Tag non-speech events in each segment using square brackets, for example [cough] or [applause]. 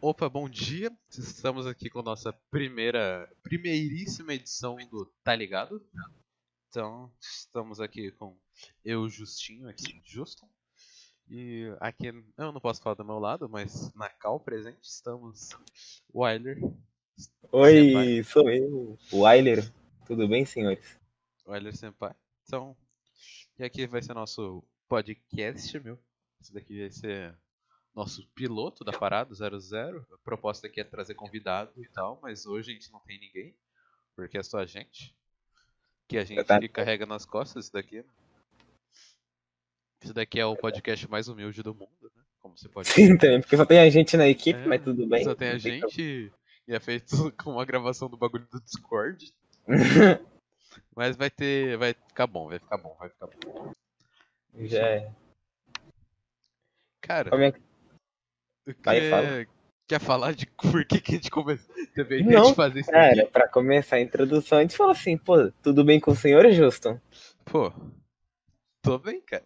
Opa, bom dia. Estamos aqui com nossa primeira, primeiríssima edição do Tá Ligado? Então, estamos aqui com eu, Justinho, aqui, Justin. E aqui, eu não posso falar do meu lado, mas na cal presente estamos Wyler. Oi, Senpai. sou eu, Wyler. Tudo bem, senhores? Wyler Senpai. Então, e aqui vai ser nosso podcast, meu. Esse daqui vai ser nosso piloto da parada 00. A proposta aqui é trazer convidado e tal, mas hoje a gente não tem ninguém, porque é só a gente. Que a gente Tá. carrega nas costas isso daqui, né? Isso daqui é o podcast mais humilde do mundo, né? Como você pode Sim, também, porque só tem a gente na equipe, É, mas tudo bem. Só tem a gente e é feito [laughs] com uma gravação do bagulho do Discord. [laughs] Mas vai ter. Vai ficar bom, vai ficar bom, vai ficar bom. Já é. Cara, Como é que- quer, fala. quer falar de [laughs] por que, que a gente começou? A Não, de fazer isso Cara, aqui? pra começar a introdução, a gente fala assim, pô, tudo bem com o senhor, Justin? Pô, tô bem, cara.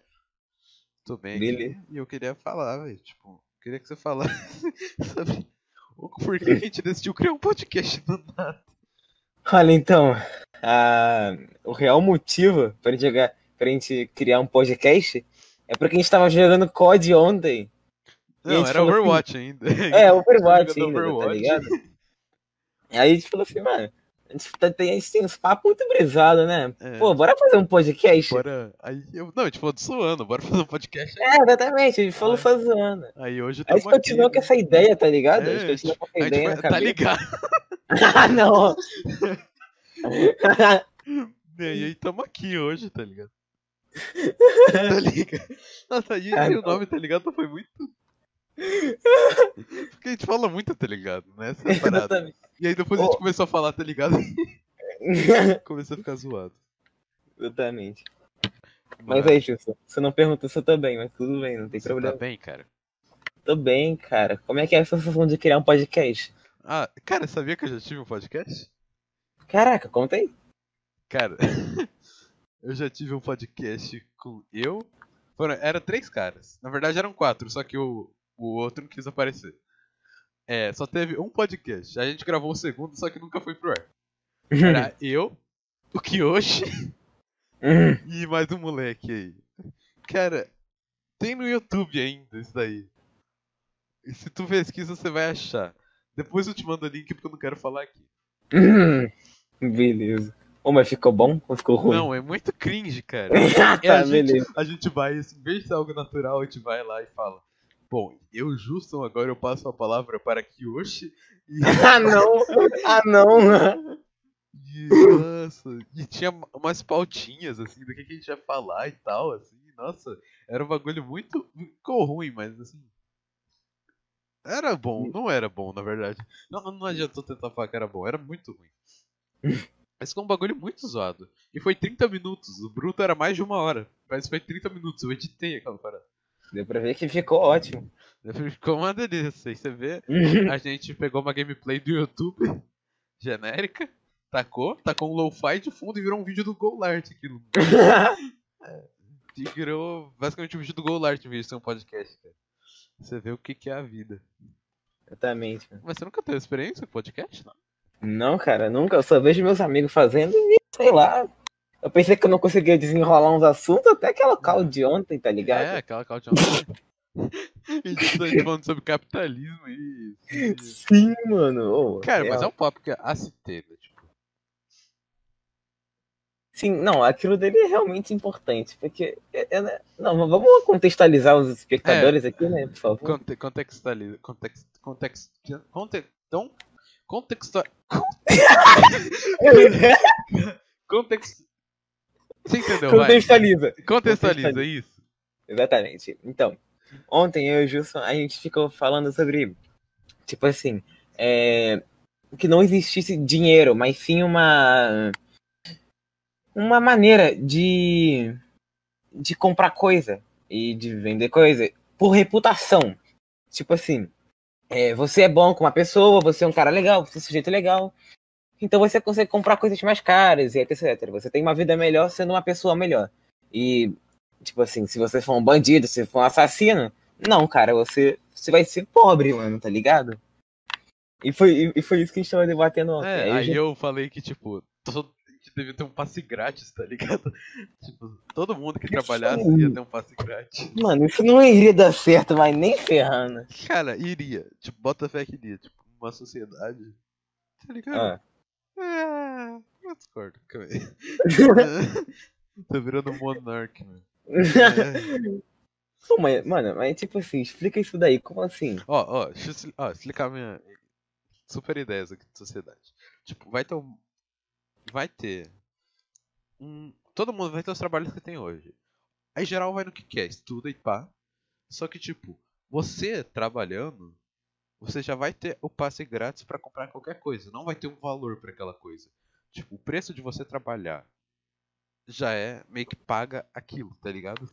Tô bem Beleza. e eu queria falar, velho. Tipo, queria que você falasse [laughs] sobre o por que a gente decidiu criar um podcast do nada. Olha, então, a- o real motivo pra gente, jogar, pra gente criar um podcast é porque a gente tava jogando COD ontem. E a Não, gente era falou assim, Overwatch ainda. [laughs] [laughs] É, Overwatch ainda, tá Overwatch. ligado? [laughs] Aí a gente falou assim, mano, a gente, tá- tem, a gente tem uns papos muito brisados, né? É. Pô, bora fazer um podcast? Bora. Aí eu. Não, a gente falou zoando, bora fazer um podcast aí. É, exatamente, a gente falou só zoando. Aí hoje A gente aqui, com essa ideia, tá ligado? a É, gente continua com A essa ideia vai- tá cabeça. ligado? Ah, não! E aí tamo aqui hoje, tá ligado? tá ligado? Nossa, e Ah, aí o nome, tá ligado? Foi muito. Porque a gente fala muito, tá ligado? Né? Essa é [laughs] parada. E aí depois a gente começou a falar, tá ligado? [laughs] começou a ficar zoado. Exatamente. Mas aí, Gilson, você não perguntou se eu tô bem, mas tudo bem, não tem Você problema. tá bem, cara? Tô bem, cara. Como é que é a sensação de criar um podcast? Ah, cara, sabia que eu já tive um podcast? Caraca, conta aí. Cara, [laughs] eu já tive um podcast com eu. Foram, era três caras. Na verdade eram quatro, só que o, o outro não quis aparecer. É, só teve um podcast. A gente gravou o segundo, só que nunca foi pro ar. Era [laughs] eu, o Kiyoshi Hum, [laughs] e mais um moleque aí. Cara, tem no YouTube ainda isso daí. E se tu pesquisa, você vai achar. Depois eu te mando o link porque eu não quero falar aqui. [laughs] Beleza. Ô, mas ficou bom ou ficou ruim? Não, é muito cringe, cara. ah, É, a, tá, gente, a gente vai, em vez de ser algo natural, a gente vai lá e fala: Bom, eu, Justin, agora eu passo a palavra para Kiyoshi. E, [laughs] Ah, não! Ah, não! e, nossa, e tinha umas pautinhas, assim, do que, que a gente ia falar e tal, assim. Nossa, era um bagulho muito. Ficou ruim, mas assim. Era bom, não era bom, na verdade. Não, não adiantou tentar falar que era bom, era muito ruim. [laughs] Mas ficou um bagulho muito zoado. E foi 30 minutos, o bruto era mais de uma hora. Mas foi 30 minutos, eu editei aquela parada. Deu pra ver que ficou ótimo. Ficou uma delícia. Você vê, [laughs] a gente pegou uma gameplay do YouTube, genérica, tacou, tacou um lo-fi de fundo e virou um vídeo do Golart aquilo. [laughs] E virou basicamente um vídeo do Golart em vez de ser um podcast, cara. Você vê o que, que é a vida. Exatamente. Mas você nunca teve experiência com podcast? Não. Não, cara, nunca. Eu só vejo meus amigos fazendo e sei lá. Eu pensei que eu não conseguia desenrolar uns assuntos até aquela call de ontem, tá ligado? É, aquela caudião. [laughs] e a gente tá falando sobre capitalismo e. Sim, mano. Ô, Cara, mas é real. um papo que é aceiteiro, tipo. Sim, não, aquilo dele é realmente importante, porque. é- é- não, mas vamos contextualizar os espectadores aqui, né, por favor. Conte contextualiza. Context. Context. Conte então. Contextua. [laughs] [laughs] Context. Você entendeu? Vai. Contextualiza. Contextualiza isso. Exatamente. Então, ontem eu e o Gilson, a gente ficou falando sobre, tipo assim, é, que não existisse dinheiro, mas sim uma uma maneira de de comprar coisa e de vender coisa por reputação. Tipo assim, é, você é bom com uma pessoa, você é um cara legal, você é um sujeito legal. Então você consegue comprar coisas mais caras e etc. Você tem uma vida melhor sendo uma pessoa melhor. E Tipo assim, se você for um bandido, se for um assassino, não, cara, você, você vai ser pobre, mano, tá ligado? E foi, e foi isso que a gente tava debatendo ontem. É, Aí aí gente- eu falei que, tipo, todo, a gente devia ter um passe grátis, tá ligado? [laughs] Tipo, todo mundo que trabalhasse ia ter um passe grátis. Mano, isso não iria dar certo, mas nem ferrando. Cara, iria. Tipo, bota fé que iria. Tipo, uma sociedade. Tá ligado? Ah. É. Eu discordo. [laughs] Tô virando monarca, mano. É. Pô, mas, mano, mas tipo assim, explica isso daí, como assim? Ó, ó, deixa eu ó, explicar minha super ideias aqui de sociedade. Tipo, vai ter um. Vai ter. Um. Todo mundo vai ter os trabalhos que tem hoje. Aí geral vai no que quer, estuda e pá. Só que, tipo, você trabalhando, você já vai ter o passe grátis pra comprar qualquer coisa. Não vai ter um valor pra aquela coisa. Tipo, o preço de você trabalhar já é meio que paga aquilo, tá ligado?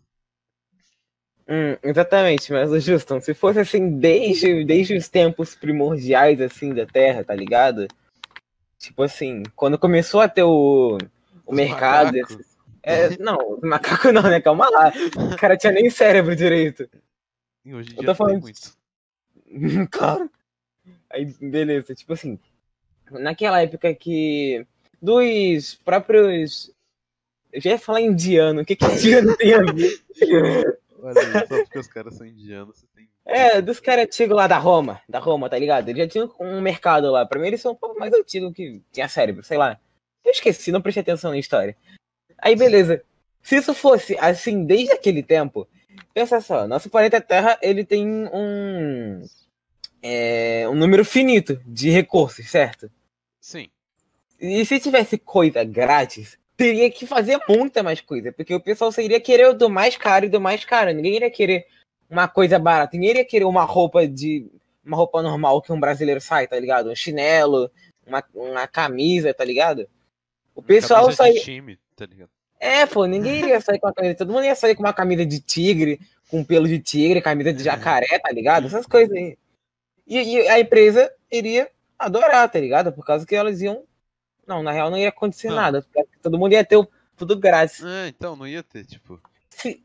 Hum, exatamente, mas o Justin, se fosse assim desde, desde os tempos primordiais assim da Terra, tá ligado? Tipo assim, quando começou a ter o, o Os mercado. é, não, os macacos não, né? Calma lá. O cara tinha nem cérebro direito. E hoje em Eu dia tô tem falando- muito. [laughs] claro. Aí, beleza, tipo assim, naquela época que dos próprios. Eu já ia falar indiano, o que que [laughs] indiano tem a ver? Olha aí, só porque os caras são indianos, você tem. É, dos caras antigos lá da Roma, da Roma, tá ligado? Eles já tinham um mercado lá. Pra mim, eles são um pouco mais antigos que tinha cérebro, sei lá. Eu esqueci, não prestei atenção na história. Aí, beleza. Se isso fosse assim desde aquele tempo, pensa só, nosso planeta Terra, ele tem um. É, um número finito de recursos, certo? Sim. E se tivesse coisa grátis, teria que fazer muita mais coisa, porque o pessoal só iria querer o do mais caro e do mais caro. Ninguém iria querer uma coisa barata, ninguém iria querer uma roupa de. uma roupa normal que um brasileiro sai, tá ligado? Um chinelo, uma, uma camisa, tá ligado? O pessoal sai. time, tá ligado? É, pô, ninguém iria sair com a camisa. Todo mundo ia sair com uma camisa de tigre, com pelo de tigre, camisa de jacaré, tá ligado? Essas coisas aí. E, e a empresa iria adorar, tá ligado? Por causa que elas iam. Não, na real não ia acontecer Não. nada. porque Todo mundo ia ter o- tudo grátis. É, então não ia ter, tipo. Se-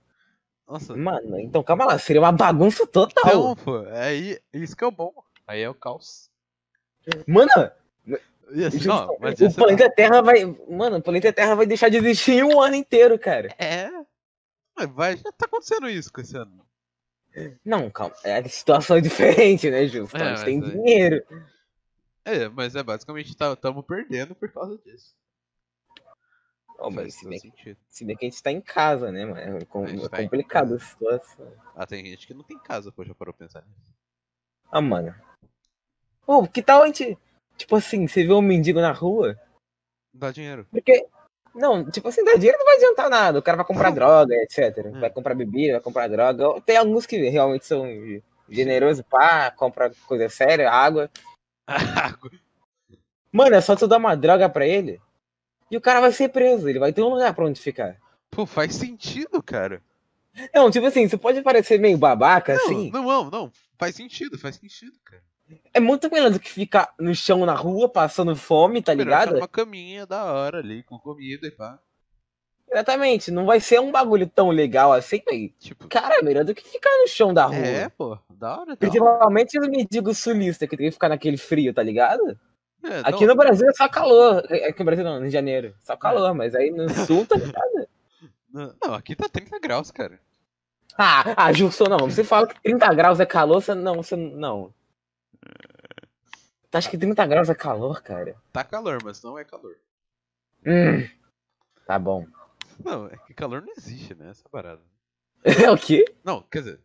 Nossa. Mano, então calma lá, seria uma bagunça total. Então, pô, aí. Isso que é o bom. Aí é o caos. Mano, Ser- justo- não, mas o planeta Terra vai. Mano, o planeta Terra vai deixar de existir em um ano inteiro, cara. É. Mas vai, já tá acontecendo isso com esse ano. Não, calma. É a situação é diferente, né, Justo? É, a gente tem é. dinheiro. É, mas é basicamente estamos perdendo por causa disso. Oh, mas se bem, sentido. se bem que a gente tá em casa, né, mano? É, com- A gente é tá complicado a situação. Ah, tem gente que não tem casa, pô, já parou pra pensar nisso. Ah, mano. Pô, que tal a gente. Tipo assim, você vê um mendigo na rua? Dá dinheiro. Porque. Não, tipo assim, dar dinheiro não vai adiantar nada. O cara vai comprar droga, etc. Hum. Vai comprar bebida, vai comprar droga. Tem alguns que realmente são generosos, pá, compra coisa séria, [laughs] água. Mano, é só tu dar uma droga pra ele e o cara vai ser preso. Ele vai ter um lugar pra onde ficar. Pô, faz sentido, cara. Não, tipo assim, você pode parecer meio babaca, Não, assim. não, não, não. Faz sentido, faz sentido, cara. É muito melhor do que ficar no chão na rua, passando fome, tá Melhor ligado? ficar numa caminha da hora ali, com comida e pá. Exatamente, não vai ser um bagulho tão legal assim, velho. Tipo, Cara, é melhor do que ficar no chão da rua. é, pô, da hora. Da hora. Principalmente os mendigos sulistas que tem que ficar naquele frio, tá ligado? É, Aqui não, no Brasil é só calor. Aqui no Brasil não, no Janeiro. Só calor, mas aí no sul tá ligado? [laughs] não, aqui tá 30 graus, cara. Ah, ah, Justo, não. Você fala que 30 graus é calor, você não, você não. Tu acha que 30 graus é calor, cara? Tá calor, mas não é calor. Hum. Tá bom. Não, é que calor não existe, né? Essa parada. É [laughs] o quê? Não, quer dizer.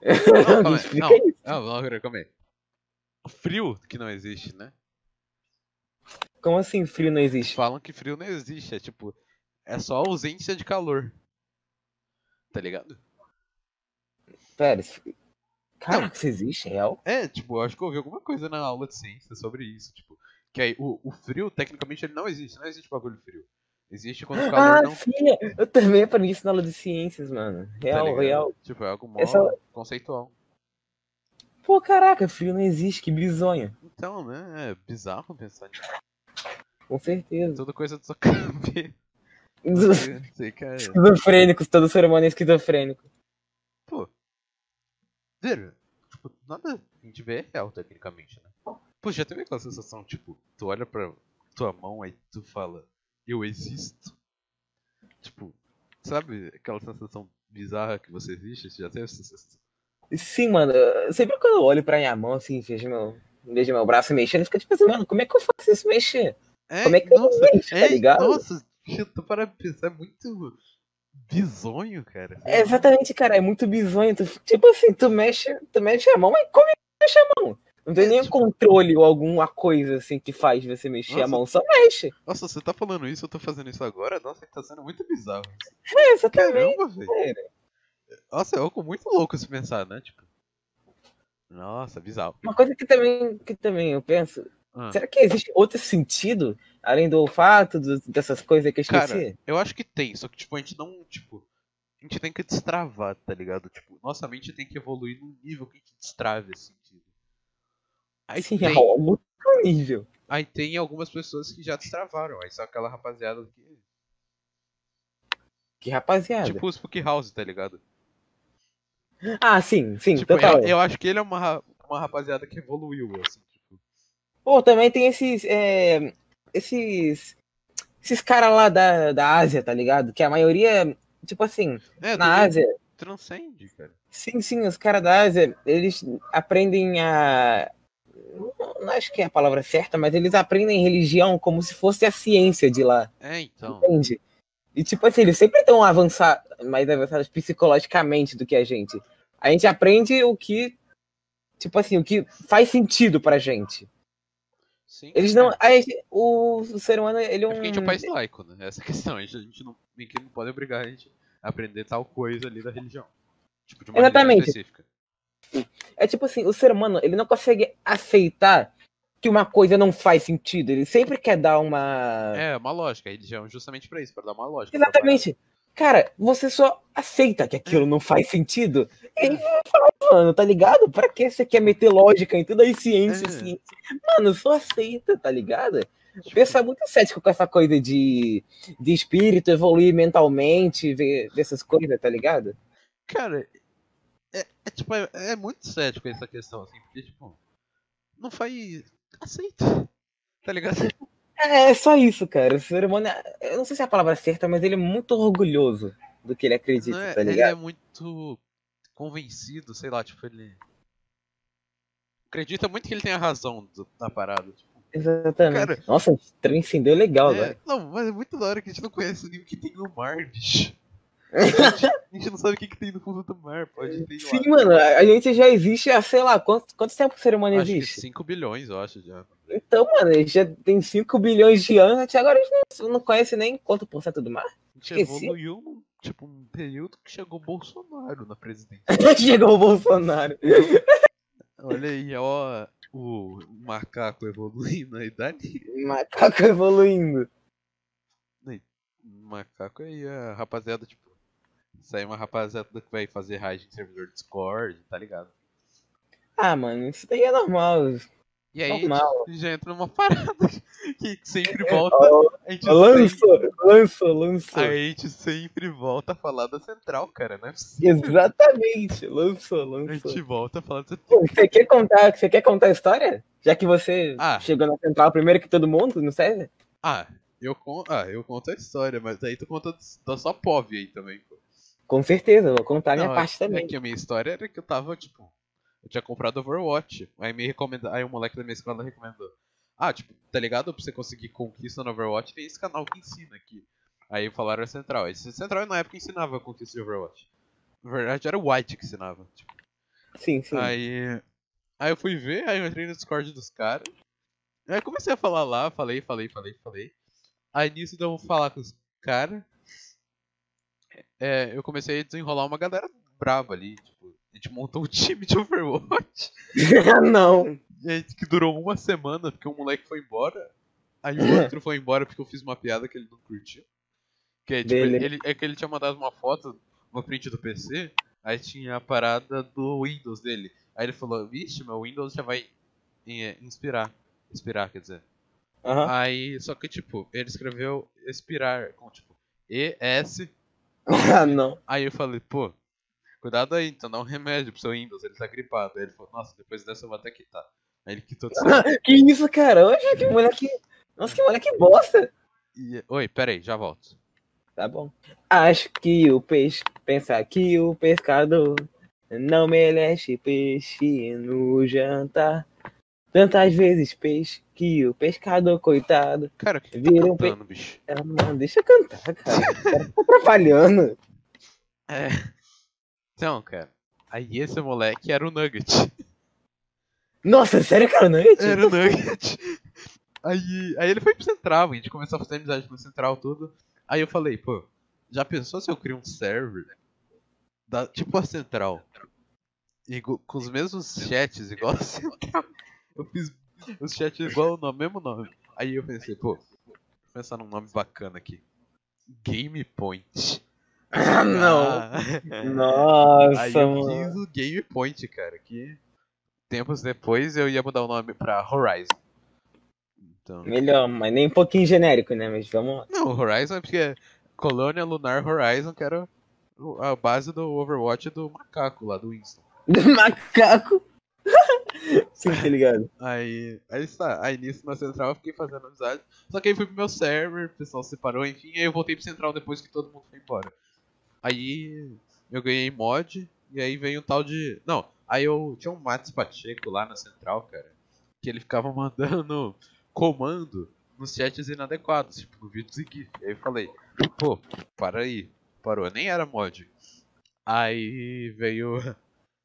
[laughs] Não, calma aí. Não, não, não, calma aí, Frio que não existe, né? Como assim frio não existe? Falam que frio não existe, é tipo, é só ausência de calor. Tá ligado? Pera, Caraca, isso existe, real? É, tipo, eu acho que eu ouvi alguma coisa na aula de ciência sobre isso, tipo, que aí o, o frio, tecnicamente, ele não existe, não existe bagulho frio. Existe quando o calor Ah, não. sim, eu também aprendi isso na aula de ciências, mano. tá Real, ligado? real. Tipo, é algo mó Essa- conceitual. Pô, caraca, frio não existe, que bizonha. Então, né, é bizarro pensar nisso. Com certeza. Toda coisa da sua [laughs] cabeça. Sei, cara. Esquizofrênicos, todo ser humano é esquizofrênico. Pô. Ver, tipo, nada a gente vê é real, tecnicamente, né? Pô, já teve aquela sensação, tipo, tu olha pra tua mão aí tu fala, eu existo? Tipo, sabe aquela sensação bizarra que você existe? Você já teve essa sensação? Sim, mano. Sempre quando eu olho pra minha mão, assim, vejo meu, vejo meu braço mexendo, fica tipo assim, mano, como é que eu faço isso mexer? É, Como é que eu nossa, mexo, tá é, ligado? Nossa, tu para pensar, é muito bizonho, cara. É, exatamente, cara, é muito bizonho. Tu, tipo assim, tu mexe, tu mexe a mão, mas como é que mexe a mão? Não tem É, nenhum tipo- controle ou alguma coisa assim que faz você mexer a Nossa. mão, só mexe. Nossa, você tá falando isso, eu tô fazendo isso agora? Nossa, tá sendo muito bizarro. É, exatamente. Caramba, velho. cara. Nossa, é algo muito louco se pensar, né? Tipo. Nossa, bizarro. Uma coisa que também, que também eu penso, Ah, será que existe outro sentido, além do olfato, do- dessas coisas que eu Cara, esqueci? eu acho que tem, só que tipo, a gente não, tipo. A gente tem que destravar, tá ligado? Tipo, nossa mente tem que evoluir num nível que a gente destrave esse sentido. Aí Sim, tem, é outro nível. aí tem algumas pessoas que já destravaram, aí só aquela rapaziada que. Que rapaziada. Tipo o Spook House, tá ligado? ah, sim, sim, Tipo, total. eu, eu acho que ele é uma, uma rapaziada que evoluiu, assim, tipo. Pô, também tem esses. é, esses. Esses caras lá da, da Ásia, tá ligado? Que a maioria, tipo assim, É, na Ásia, transcende, cara. sim, sim, os caras da Ásia, eles aprendem a. Não, não acho que é a palavra certa, mas eles aprendem religião como se fosse a ciência de lá, É, então. entende? E tipo assim, eles sempre estão avançar, mais avançados psicologicamente do que a gente. A gente aprende o que. Tipo assim, o que faz sentido pra gente. Sim. Eles não. a gente- o, ser humano, ele é É um. porque a gente é um país laico, né? Essa é questão. A gente, a gente não, não pode obrigar a gente a aprender tal coisa ali da religião. Tipo, de uma Exatamente. específica. É tipo assim, o ser humano, ele não consegue aceitar que uma coisa não faz sentido. Ele sempre quer dar uma. É, uma lógica. A religião é justamente pra isso, pra dar uma lógica. pra Exatamente. Cara, você só aceita que aquilo não faz sentido. E falar, mano, tá ligado? Pra que você quer meter lógica em tudo aí, ciência, É. ciência? Mano, só aceita, tá ligado? O Tipo, pessoal é muito cético com essa coisa de, de espírito, evoluir mentalmente, ver dessas coisas, tá ligado? Cara, é, é, tipo, é, é muito cético essa questão, assim, porque, tipo, não faz. Aceita. Tá ligado? [laughs] É, é só isso, cara. O ser humano, é- eu não sei se é a palavra certa, mas ele é muito orgulhoso do que ele acredita, é- tá ele ligado? é muito convencido, sei lá, tipo, ele. Acredita muito que ele tem a razão do- da parada. Tipo. Exatamente. Cara- Nossa, transcendeu legal É, agora. não, mas é muito da hora que a gente não conhece o nível que tem no mar, bicho. A [laughs] gente, a gente não sabe o que, que tem no fundo do mar, pode ter lá. Sim, mano, a gente já existe há, sei lá, quanto, quanto tempo o ser humano Acho existe? 5 bilhões, eu acho, já. Então, mano, ele já tem 5 bilhões de anos, até agora a gente não, não conhece nem quanto por cento do mar. A Esqueci. evoluiu num, tipo, um período que chegou o Bolsonaro na presidência. [laughs] Chegou o Bolsonaro. Olha aí, ó, o macaco evoluindo aí, Dani. Macaco evoluindo. Macaco aí, a rapaziada, tipo, sai uma rapaziada que vai fazer raid em servidor Discord, tá ligado? Ah, mano, isso daí é normal. E aí Normal. a gente já entra numa [laughs] parada que sempre volta. Ó, A gente, Lançou, sempre, lançou, lançou. a gente sempre volta a falar da central, cara, é possível. Exatamente, lançou, A lançou. gente volta a falar da central. Você quer contar, você quer contar a história? Já que você Ah. chegou na central primeiro que todo mundo, não serve? Ah, eu conto, ah, eu conto a história, mas aí tu conta da sua POV aí também, pô. Com certeza, vou contar a minha Não, parte é também. que a minha história era que eu tava, tipo, eu tinha comprado Overwatch. Aí me recomenda, aí o moleque da minha escola recomendou. Ah, tipo, tá ligado? Pra você conseguir conquista no Overwatch, tem esse canal que ensina aqui. Aí falaram a Central. Esse Central na época ensinava a conquista de Overwatch. Na verdade era o White que ensinava. Tipo. Sim, sim. Aí. Aí eu fui ver, aí eu entrei no Discord dos caras. Aí comecei a falar lá, falei, falei, falei, falei. Aí nisso eu vou falar com os caras. É, eu comecei a desenrolar uma galera brava ali, tipo, a gente montou um time de Overwatch. [laughs] não. E aí, que durou uma semana, porque um moleque foi embora. Aí o outro foi embora porque eu fiz uma piada que ele não curtiu. Que é, tipo, Beleza. ele, é que ele tinha mandado uma foto no print do PC, aí tinha a parada do Windows dele. Aí ele falou, vixe, meu Windows já vai eh, inspirar. Expirar, quer dizer. Aham. Aí, só que tipo, ele escreveu expirar com tipo ES. [laughs] Ah, não. Aí eu falei, pô, cuidado aí, então dá um remédio pro seu Windows, ele tá gripado. Aí ele falou, nossa, depois dessa eu vou até quitar. Aí ele quitou do server. [laughs] que isso, cara? Oxe, que moleque. Nossa, que moleque bosta. E... Oi, peraí, já volto. Tá bom. Acho que o peixe. Pensar que o pescador não merece peixe no jantar. Tantas vezes peixe que o pescador, coitado. Cara, que, Vira tá um pe- cantando, bicho? Ah, mano, deixa eu cantar, cara. O cara tá atrapalhando. É. Então, cara. Aí esse moleque era o Nugget. Nossa, sério, cara, não é? Era o Nugget. Aí, aí ele foi pro Central, a gente começou a fazer amizade no Central tudo. Aí eu falei, pô, já pensou se eu crio um server? Da, tipo a Central. Igu- com os mesmos chats, igual a Central. Eu fiz os chats igual no mesmo nome. Aí eu pensei, pô, vou pensar num nome bacana aqui. Game Point. Ah, [laughs] não. Ah. Aí Nossa, eu mano. fiz o Game Point, cara, que tempos depois eu ia mudar o nome pra Horizon. Então, Melhor, mas nem um pouquinho genérico, né? Mas vamos lá. não, Horizon é porque é Colônia Lunar Horizon, que era a base do Overwatch do macaco lá do Winston. [laughs] Macaco. [laughs] Sim, tá ligado? Aí, aí está, aí nisso na Central eu fiquei fazendo amizade. Só que aí fui pro meu server, o pessoal se separou, enfim, aí eu voltei pro Central depois que todo mundo foi embora. Aí eu ganhei mod, e aí veio um tal de. Não, aí eu tinha um Mats Pacheco lá na Central, cara, que ele ficava mandando comando nos chats inadequados, tipo no vídeos e GIF. Aí eu falei, pô, para aí, parou, nem era mod. Aí veio. [laughs]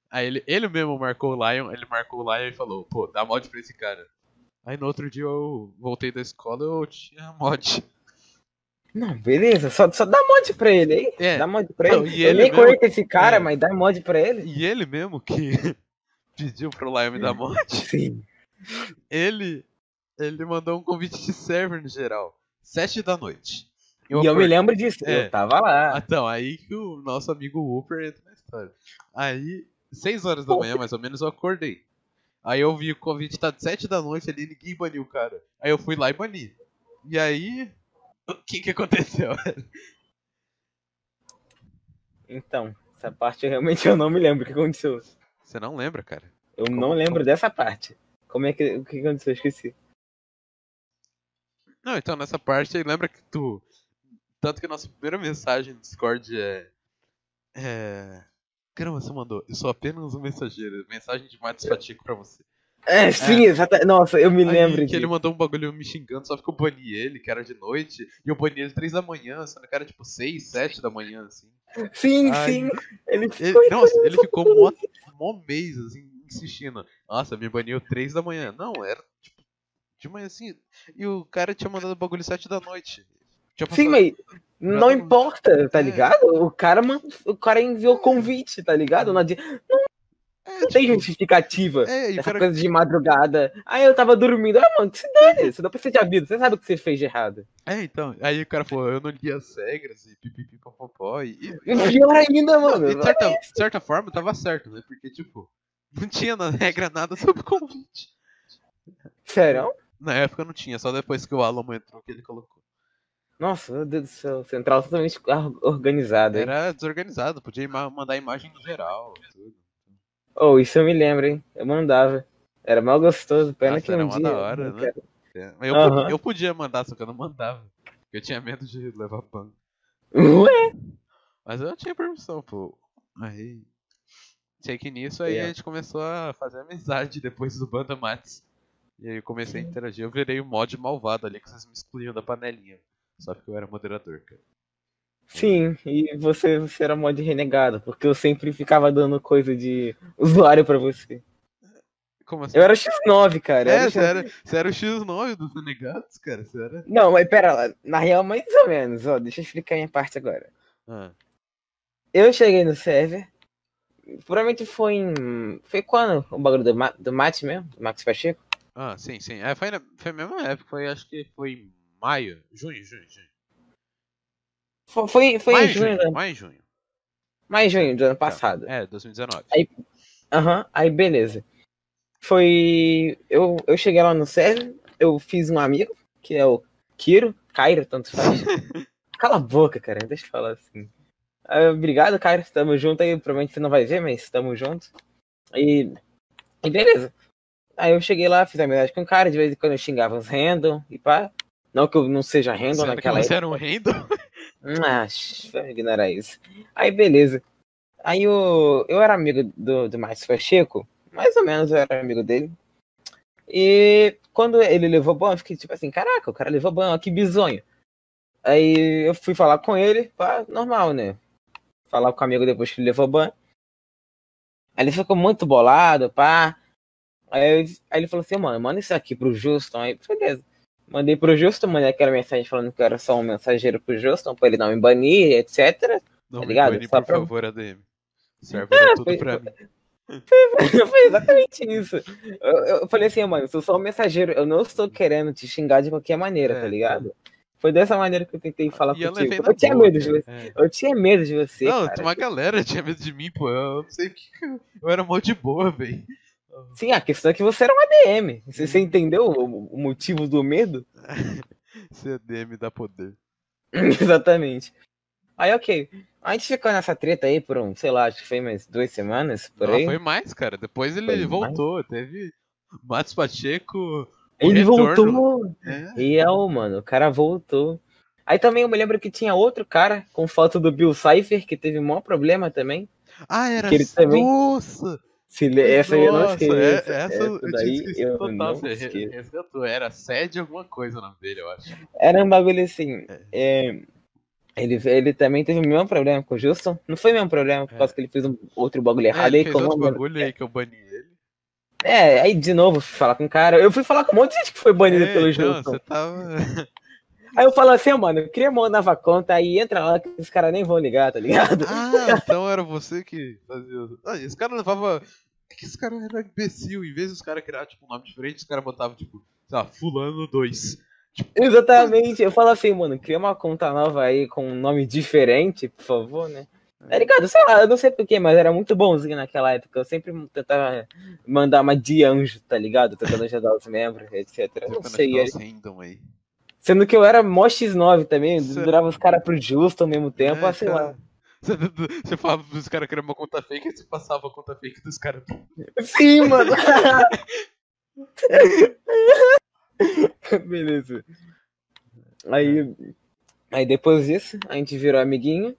Aí ele, ele mesmo marcou o Lion, ele marcou o Lion e falou, pô, dá mod pra esse cara. Aí no outro dia eu voltei da escola eu tinha mod. Não, beleza. Só, só dá mod pra ele aí. É. Dá mod pra Não, ele. e eu ele nem mesmo- conheço esse cara, É. mas dá mod pra ele. E ele mesmo que [laughs] pediu pro Lion me dar mod, Sim. ele, ele mandou um convite de server no geral. Sete da noite. e eu me acordei- lembro disso. É. Eu tava lá. Então, aí que o nosso amigo Whooper entra na história. Aí, 6 horas da manhã, mais ou menos, eu acordei. Aí eu vi o convite tá de 7 da noite ali, ninguém baniu o cara. Aí eu fui lá e bani. E aí, o que que aconteceu? Então, essa parte eu realmente eu não me lembro o que aconteceu. Você não lembra, cara? Eu Como- não lembro como? dessa parte. Como é que o que aconteceu? Eu esqueci. Não, então nessa parte aí, lembra que tu. Tanto que a nossa primeira mensagem no Discord é. É. Caramba, você mandou. Eu sou apenas um mensageiro. Mensagem de Matos Fatico pra você. É, sim, exatamente. Nossa, eu me Aí lembro que disso. ele mandou um bagulho me xingando, só que eu bani ele, que era de noite, e eu bani ele 3 da manhã, sendo que era tipo 6, 7 da manhã, assim. Sim, Ai, sim. Ele Ele, nossa, ele ficou mó, mó mês, assim, insistindo. Nossa, me baniu 3 da manhã. Não, era tipo, de manhã assim. E o cara tinha mandado o bagulho 7 da noite. Sim, mas não importa, tá É. ligado? O cara, man- o cara enviou convite, tá ligado? Não, adi- É, não tem tipo, justificativa. É, Essa cara. coisa de madrugada. Aí eu tava dormindo. Ah, mano, que se dane. Você não precisa de aviso. Você sabe o que você fez de errado. É, então. Aí o cara falou, eu não li as regras e pipipi popopó. E, e, pior ainda, mano. de, certa, de certa forma tava certo, né? Porque, tipo, não tinha na regra nada sobre convite. Sério? Na época não tinha, só depois que o Alamo entrou que ele colocou. Nossa, meu Deus do céu. Central totalmente or- organizado, hein? Era desorganizado, podia mandar imagem no geral. Tudo. Oh, isso eu me lembro, hein? Eu mandava. Era mal gostoso. Pena Nossa, que um era mó dia. da hora, não né? É, mas eu, Aham. eu podia mandar, só que eu não mandava. Porque eu tinha medo de levar ban. Ué? Mas eu tinha permissão, pô. Aí. Sei que nisso aí É. a gente começou a fazer amizade depois do Banda Mats. E aí eu comecei a interagir. Eu virei o mod malvado ali que vocês me excluíam da panelinha. Só porque eu era moderador, cara. Sim, e você, você era mod renegado, porque eu sempre ficava dando coisa de usuário pra você. Como assim? Eu era X9, cara. É, era você X9. era, você era o X9 dos renegados, cara. Você era. Não, mas pera lá. Na real, mais ou menos. Ó, deixa eu explicar a minha parte agora. Ah, Eu cheguei no server. Provavelmente foi em. Foi quando? O bagulho do, Ma... do Mate mesmo? Do Max Pacheco? ah sim, sim. É, foi, na, foi a mesma época, foi, acho que foi em maio. Junho, junho, junho. Foi, foi, em junho, junho, né? maio e junho. mais junho do ano passado. É, 2019. Aham, aí beleza. Foi. Eu, eu cheguei lá no server, eu fiz um amigo, que é o Kiro, Cairo, tanto faz. [laughs] Cala a boca, cara, deixa eu falar assim. Ah, obrigado, Cairo, tamo junto aí. Provavelmente você não vai ver, mas tamo junto. E, e beleza. Aí eu cheguei lá, fiz amizade com o cara, de vez em quando eu xingava os random e pá. Não que eu não seja random que naquela você época. era um random? [laughs] Ah, vamos ignorar isso. Aí, beleza. Aí eu, eu era amigo do, do Márcio Pacheco, mais ou menos eu era amigo dele. E quando ele levou ban, eu fiquei tipo assim, caraca, o cara levou ban, que bizonho. Aí eu fui falar com ele, pá, normal, né? Falar com o amigo depois que ele levou ban. Aí ele ficou muito bolado, pá. Aí, aí ele falou assim, mano, manda isso aqui pro Justin. Aí, beleza. Mandei pro Justin, mandei aquela mensagem falando que eu era só um mensageiro pro Justin, pra ele não me banir, etc. Não Tá me ligado? bane, por pra- favor, ADM. Serve era tudo foi- pra mim. Foi exatamente isso. Eu, eu falei assim, mano, eu sou só um mensageiro, eu não estou querendo te xingar de qualquer maneira, É, tá ligado? Foi dessa maneira que eu tentei falar E eu contigo. Eu, na tinha boa, medo de você. É. Eu tinha medo de você, Não, cara. uma galera tinha medo de mim, pô. Eu não sei o que. eu- Eu era mó de boa, velho. Sim, a questão é que você era um ADM. Você, você entendeu o, o motivo do medo? [laughs] Esse ADM dá poder. [laughs] Exatamente. Aí, ok. A gente ficou nessa treta aí por um, sei lá, acho que foi mais duas semanas, por Não, aí. foi mais, cara. Depois ele Foi voltou. Teve Matos Pacheco. o Ele retorno. voltou. É. Real, mano, o cara voltou. Aí também eu me lembro que tinha outro cara com foto do Bill Cipher, que teve um maior problema também. Ah, era. Que ele também- Nossa! Se le- Essa aí eu não Nossa, esqueço. é- essa, essa daí eu total. não resgatou. Era sede alguma coisa o nome dele, eu acho. Era um bagulho assim. é, ele, ele também teve o mesmo problema com o Justin. Não foi o mesmo problema, por É. causa que ele fez um outro bagulho É, errado ele aí. fez outro bagulho aí que eu bani ele. É, aí de novo fui falar com o cara. Eu fui falar com um monte de gente que foi banida É, pelo então, Justin. você tava. Aí eu falo assim, mano, queria uma nova conta, aí entra lá que os caras nem vão ligar, tá ligado? Ah, então era você que fazia. Ah, esse cara levava. É que esse cara era imbecil. Em vez dos caras criar tipo, um nome diferente, os caras botavam, tipo, sei lá, Fulano 2. Exatamente. Eu falo assim, mano, cria uma conta nova aí com um nome diferente, por favor, né? Tá ligado? Sei lá, eu não sei porquê, mas era muito bonzinho naquela época. Eu sempre tentava mandar uma de anjo, tá ligado? Tentando ajudar os membros, etc. Eu não sei. os random aí. Sendo que eu era mó X9 também, Cê- durava os caras pro justo ao mesmo tempo, É, ah, sei cara, lá. Você, falava pros caras criar uma conta fake e você passava a conta fake dos caras. Sim, mano. [laughs] Beleza. Aí, aí depois disso, a gente virou amiguinho.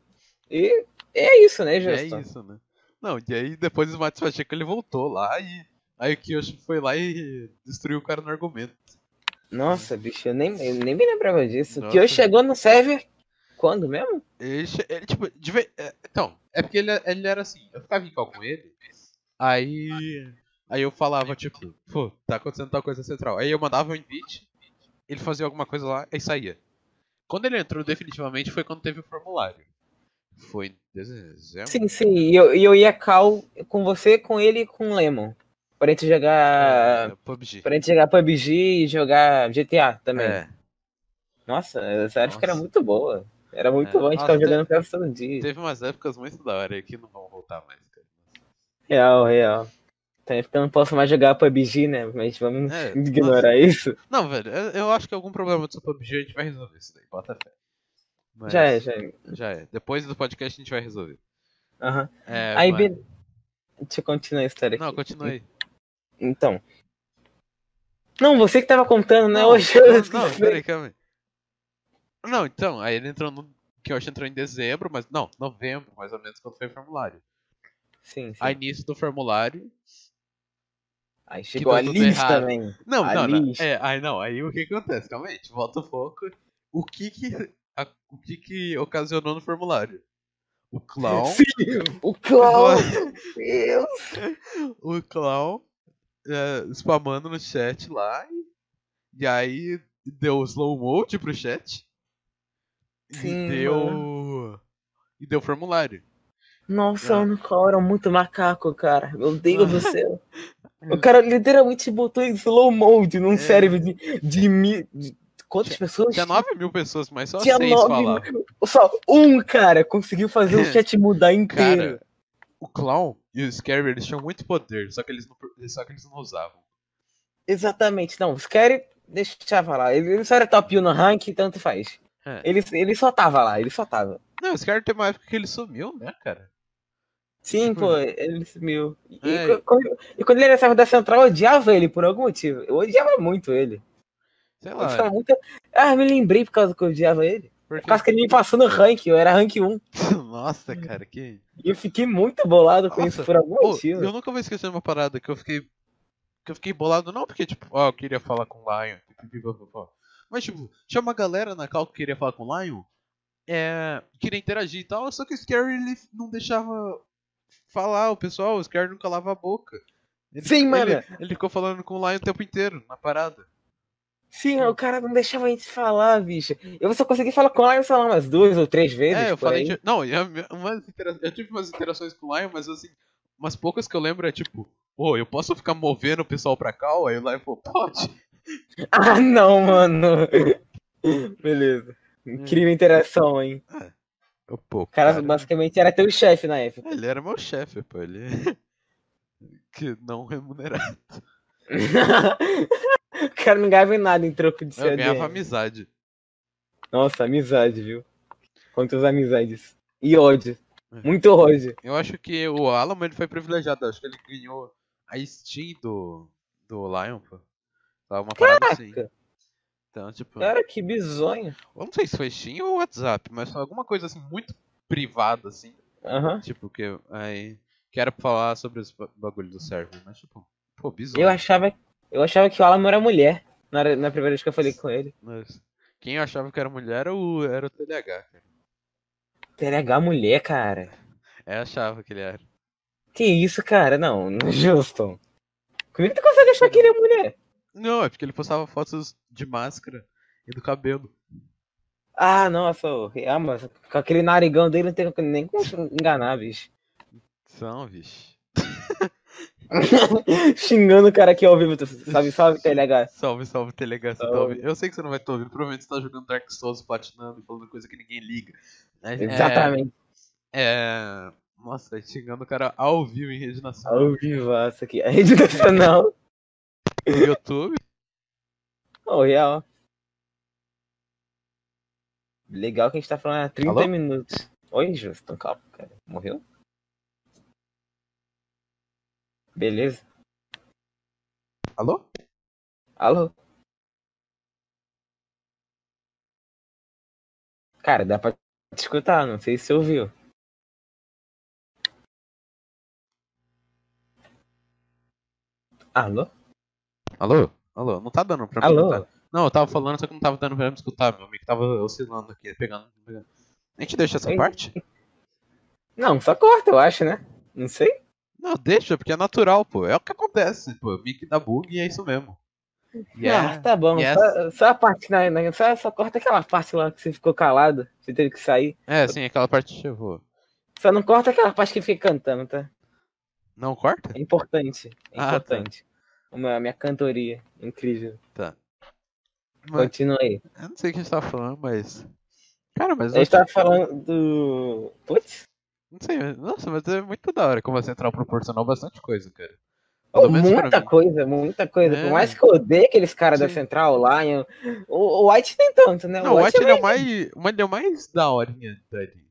E é isso, né, E é isso, né? Não, e aí depois o Matos Pacheco ele voltou lá e. Aí o Kyoshi foi lá e destruiu o cara no argumento. Nossa, bicho, eu nem, eu nem me lembrava disso. Nossa. Que hoje chegou no server. Quando mesmo? Ele, ele, tipo, de é, então, é porque ele, ele era assim, eu ficava em call com ele, aí. Aí eu falava, tipo, pô, tá acontecendo tal coisa central. Aí eu mandava um invite, ele fazia alguma coisa lá e saía. Quando ele entrou definitivamente foi quando teve o formulário. Foi em dezembro? Sim, sim. E eu, e eu ia cal com você, com ele e com o Lemon. Pra gente jogar. É, PUBG. Pra gente jogar PUBG e jogar GTA também. É, Nossa, essa época era Nossa. muito boa. Era muito É. bom, a gente Nossa, jogando PS todo dia. teve umas épocas muito da hora que não vão voltar mais, cara. Real, real. Também porque eu não posso mais jogar PUBG, né? Mas vamos É, [laughs] ignorar isso. Não, velho, eu, acho que algum problema do seu PUBG a gente vai resolver isso daí, bota fé. Mas Já é, já é. Já é. Depois do podcast a gente vai resolver. Aham. É, Aí, mas- be... deixa eu continuar a história aqui. Não, continua aí. Então. Não, você que tava contando, né? Não, Hoje [laughs] eu não, não, peraí, calma aí. Não, então, aí ele entrou no. Que eu acho que entrou em dezembro, mas. Não, novembro, mais ou menos, quando foi o formulário. Sim, sim. Aí nisso do formulário. Aí chegou a errado. também. Não, A não, não. É, aí não, aí o que acontece? Calma aí, volta o foco. O que que. a- o que que ocasionou no formulário? O clown. [laughs] Sim, o clown. [laughs] Meu Deus. o clown é, spamando no chat lá e, e aí deu slow mode pro chat Sim, e deu e deu formulário. Nossa, Ah. o clown era muito macaco, cara. Meu Deus do céu. O cara literalmente botou em slow mode num É. cérebro de, de, mi- de- Quantas pessoas? Tinha 9 mil pessoas, mas só Tinha 6 nove falavam. Só um cara conseguiu fazer o [laughs] chat mudar inteiro. Cara, o clown e o Scary eles tinham muito poder, só que eles não, só que eles não usavam. Exatamente. Não, os caras. Deixa eu falar. Ele ele só era top 1 no rank, tanto faz. É. Ele, ele só tava lá, ele só tava. Não, o Scary tem uma época que ele sumiu, né, cara? Sim, pô, ele sumiu. E, É. quando, e quando ele era servo da central, eu odiava ele por algum motivo. Eu odiava muito ele. Sei Eu lá, ficava muito... Ah, me lembrei por causa que eu odiava ele. Por porque... causa que ele me passou no rank, eu era rank 1. [laughs] Nossa, cara, que... E eu fiquei muito bolado com isso Nossa, por algum Pô, motivo. eu nunca vou esquecer uma parada que eu fiquei. Que eu fiquei bolado, não porque, tipo, ó, eu queria falar com o Lion. pipipipopopó. Mas, tipo, tinha uma galera na cal que queria falar com o Lion. É. Queria interagir e tal, só que o Scary ele não deixava falar o pessoal, o Scary não calava a boca. Ele, Sim, mano. Ele, ele ficou falando com o Lion o tempo inteiro, na parada. Sim, o cara não deixava a gente falar, bicho. Eu só consegui falar com o Lion, sei lá, umas duas ou três vezes. é, eu falei. De, não, e umas intera- eu tive umas interações com o Lion, mas assim, umas poucas que eu lembro é tipo, ô, eu posso ficar movendo o pessoal pra cá? Aí o Lion falou, pode. [laughs] Ah, não, mano. Beleza. Incrível interação, hein? Eu, pô, O cara, cara, basicamente era teu chefe na época. Ele era meu chefe, pô. Ele. [laughs] que não remunerado. [laughs] [laughs] o cara não ganhava nada em troco de Eu ser ganhava amizade. Nossa, amizade, viu? Quantas amizades. E ódio. É. Muito ódio. Eu acho que o Alamo ele foi privilegiado. Eu acho que ele ganhou a Steam do, do Lion, pô. Tava uma parada assim. Então, tipo. Cara, que bizonho. Eu não sei se foi Steam ou WhatsApp, mas foi alguma coisa assim muito privada, assim. Aham. Tipo, que aí. Que era pra falar sobre os ba- bagulho do server, mas tipo, pô, bizarro. Eu achava, eu achava que o Alamo era mulher. Na, na primeira vez que eu falei com ele. Mas quem achava que era mulher era o, era o TLH, cara. TLH mulher, cara. É, achava que ele era. Que isso, cara? Não, não é justo. Como é que tu consegue achar que ele é mulher? Não, é porque ele postava fotos de máscara e do cabelo. Ah, nossa, ah, mas com aquele narigão dele não tem nem como enganar, bicho. São, vixe. [laughs] [laughs] Xingando o cara aqui ao vivo, sabe, sabe, TLH. Salve, salve, TLH, tá Salve. Eu sei que você não vai estar ouvindo, provavelmente você tá jogando Dark Souls, platinando e falando coisa que ninguém liga. Mas, é, Exatamente. É. Nossa, xingando o cara ao vivo em rede nacional. Ao vivaço aqui. A rede nacional. No YouTube. Ô, real. Legal que a gente tá falando há 30 Alô? minutos. Oi, Justin, calma, cara. Morreu? Beleza. Alô? Alô? Cara, dá pra te escutar, não sei se você ouviu. Alô? Alô? Alô? Não tá dando pra me Alô? escutar. Não, eu tava falando, só que não tava dando pra me escutar. Meu amigo tava oscilando aqui, pegando. pegando. A gente deixa essa Oi? parte? Não, só corta, eu acho, né? Não sei. Não, deixa, porque é natural, pô. É o que acontece, pô. Mic dá bug e é isso mesmo. E Ah, é- tá bom. yes. Só, só a parte, na, na- só, só corta aquela parte lá que você ficou calado. Você teve que sair. É, sim, aquela parte vou. Só não corta aquela parte que fica cantando, tá? Não corta? É importante. É Ah, tá. importante. Uma, a minha cantoria. Incrível. Tá. Mas, Continua aí. eu não sei o que a gente tava falando, mas. Cara, mas. A gente eu tava falando do. Putz. Não sei, nossa, mas é muito da hora como a central proporcionou bastante coisa, cara. Oh, muita coisa, muita coisa. É. Por mais que eu odeie aqueles caras da. Central, Lion. O, o White nem tanto, né? Não, o White ele é é o mais. o- Ele é mais da horinha dali.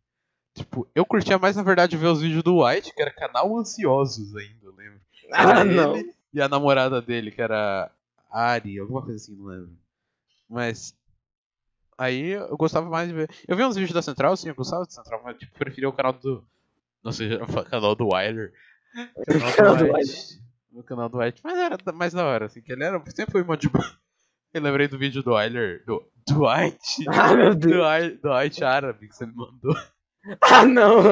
Tipo, eu curtia mais, na verdade, ver os vídeos do White, que era canal Ansiosos ainda, eu lembro. Era Ah, não. E a namorada dele, que era Ari, alguma coisa assim, não lembro. Mas. Aí eu gostava mais de ver. Eu vi uns vídeos da Central, sim, eu gostava da Central, mas tipo, preferia o canal do. Não sei, [laughs] o canal do Wyler. O canal do O canal do White. Mas era mais da hora, assim, que ele era. Sempre foi uma de boa. [laughs] Eu lembrei do vídeo do Wyler. Do, White. [laughs] Ah, meu Deus. Do White árabe que você me mandou. Ah, não.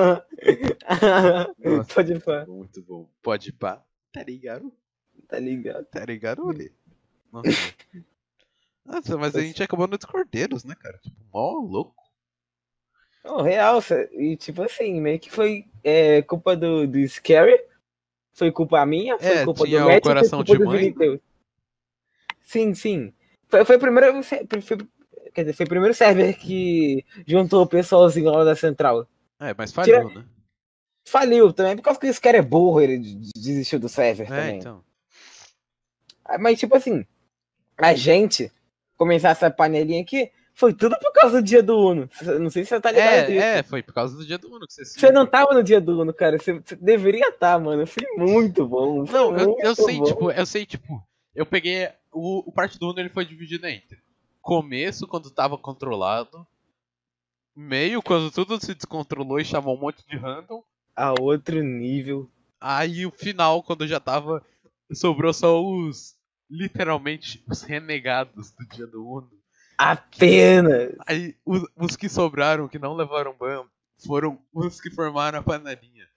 Nossa. Pode falar. Muito bom. Pode pá. Tá ligado? Tá ligado. Tá ligado, Uli? Nossa. Nossa, mas a gente acabou no Discordeiros, né, cara? Tipo, mó louco. Não, real. E tipo assim, meio que foi é, culpa do, do Scary. Foi culpa minha, foi É, culpa tinha do o Matt, coração foi culpa de mãe. Sim, sim. Foi, foi o primeiro. Foi, quer dizer, foi o primeiro server que juntou o pessoalzinho lá da central. É, mas falhou, né? Faliu também, por causa que esse cara é burro, ele desistiu do server É, também. então. Ah, Mas, tipo assim, a gente começar essa panelinha aqui Foi tudo por causa do dia do Uno. Não sei se você tá ligado disso. É, é, foi por causa do dia do Uno que você se. Você não tava no dia do Uno, cara. Você, você deveria estar, mano. Foi muito bom. Foi Não, eu, muito eu sei, bom. tipo, eu sei, tipo, eu peguei. O, o parte do Uno ele foi dividido entre começo, quando tava controlado, meio, quando tudo se descontrolou e chamou um monte de random, A outro nível. aí o final, quando já tava. Sobrou só os. Literalmente, os renegados do dia do Uno. Apenas. Aí os, os que sobraram, que não levaram ban, foram os que formaram a panelinha.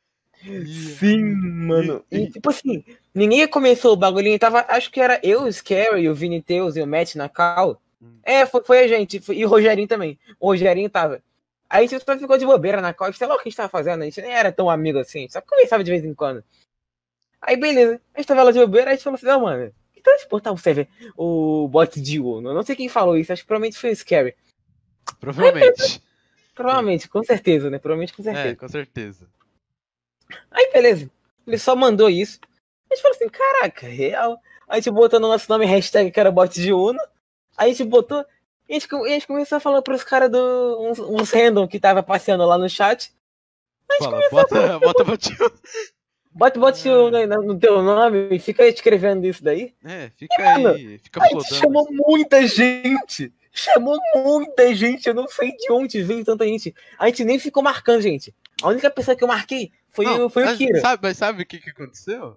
E- Sim, mano. e- E, tipo assim, ninguém começou o bagulhinho. Tava, acho que era eu, o Scary, o Vini Teus e o Matt na cal. Hum. É, foi, foi a gente. foi- e o Rogerinho também. O Rogerinho tava. Aí a gente só ficou de bobeira na cal. Sei lá o que a gente tava fazendo. A gente nem era tão amigo assim. Só conversava de vez em quando. Aí beleza. A gente tava lá de bobeira. A gente falou assim: não, mano. A gente botar o server, o bot de Uno? Eu não sei quem falou isso. Acho que provavelmente foi o Scary. Provavelmente. [laughs] Provavelmente, com certeza, né? Provavelmente com certeza. É, com certeza. Aí, beleza. Ele só mandou isso. A gente falou assim, caraca, real. A gente botou no nosso nome hashtag que era bot de Uno. Aí a gente botou. E a gente, a gente começou a falar pros caras do. Uns, uns random que tava passeando lá no chat. Fala, bota, bota botinho. Bota bot de Uno aí no no teu nome e fica escrevendo isso daí. É, fica Mano, aí, fica A gente flodando. chamou muita gente. Chamou muita gente. Eu não sei de onde veio tanta gente. A gente nem ficou marcando, gente. A única pessoa que eu marquei foi, Não, o, foi o mas Kira. Sabe, mas sabe o que, que aconteceu?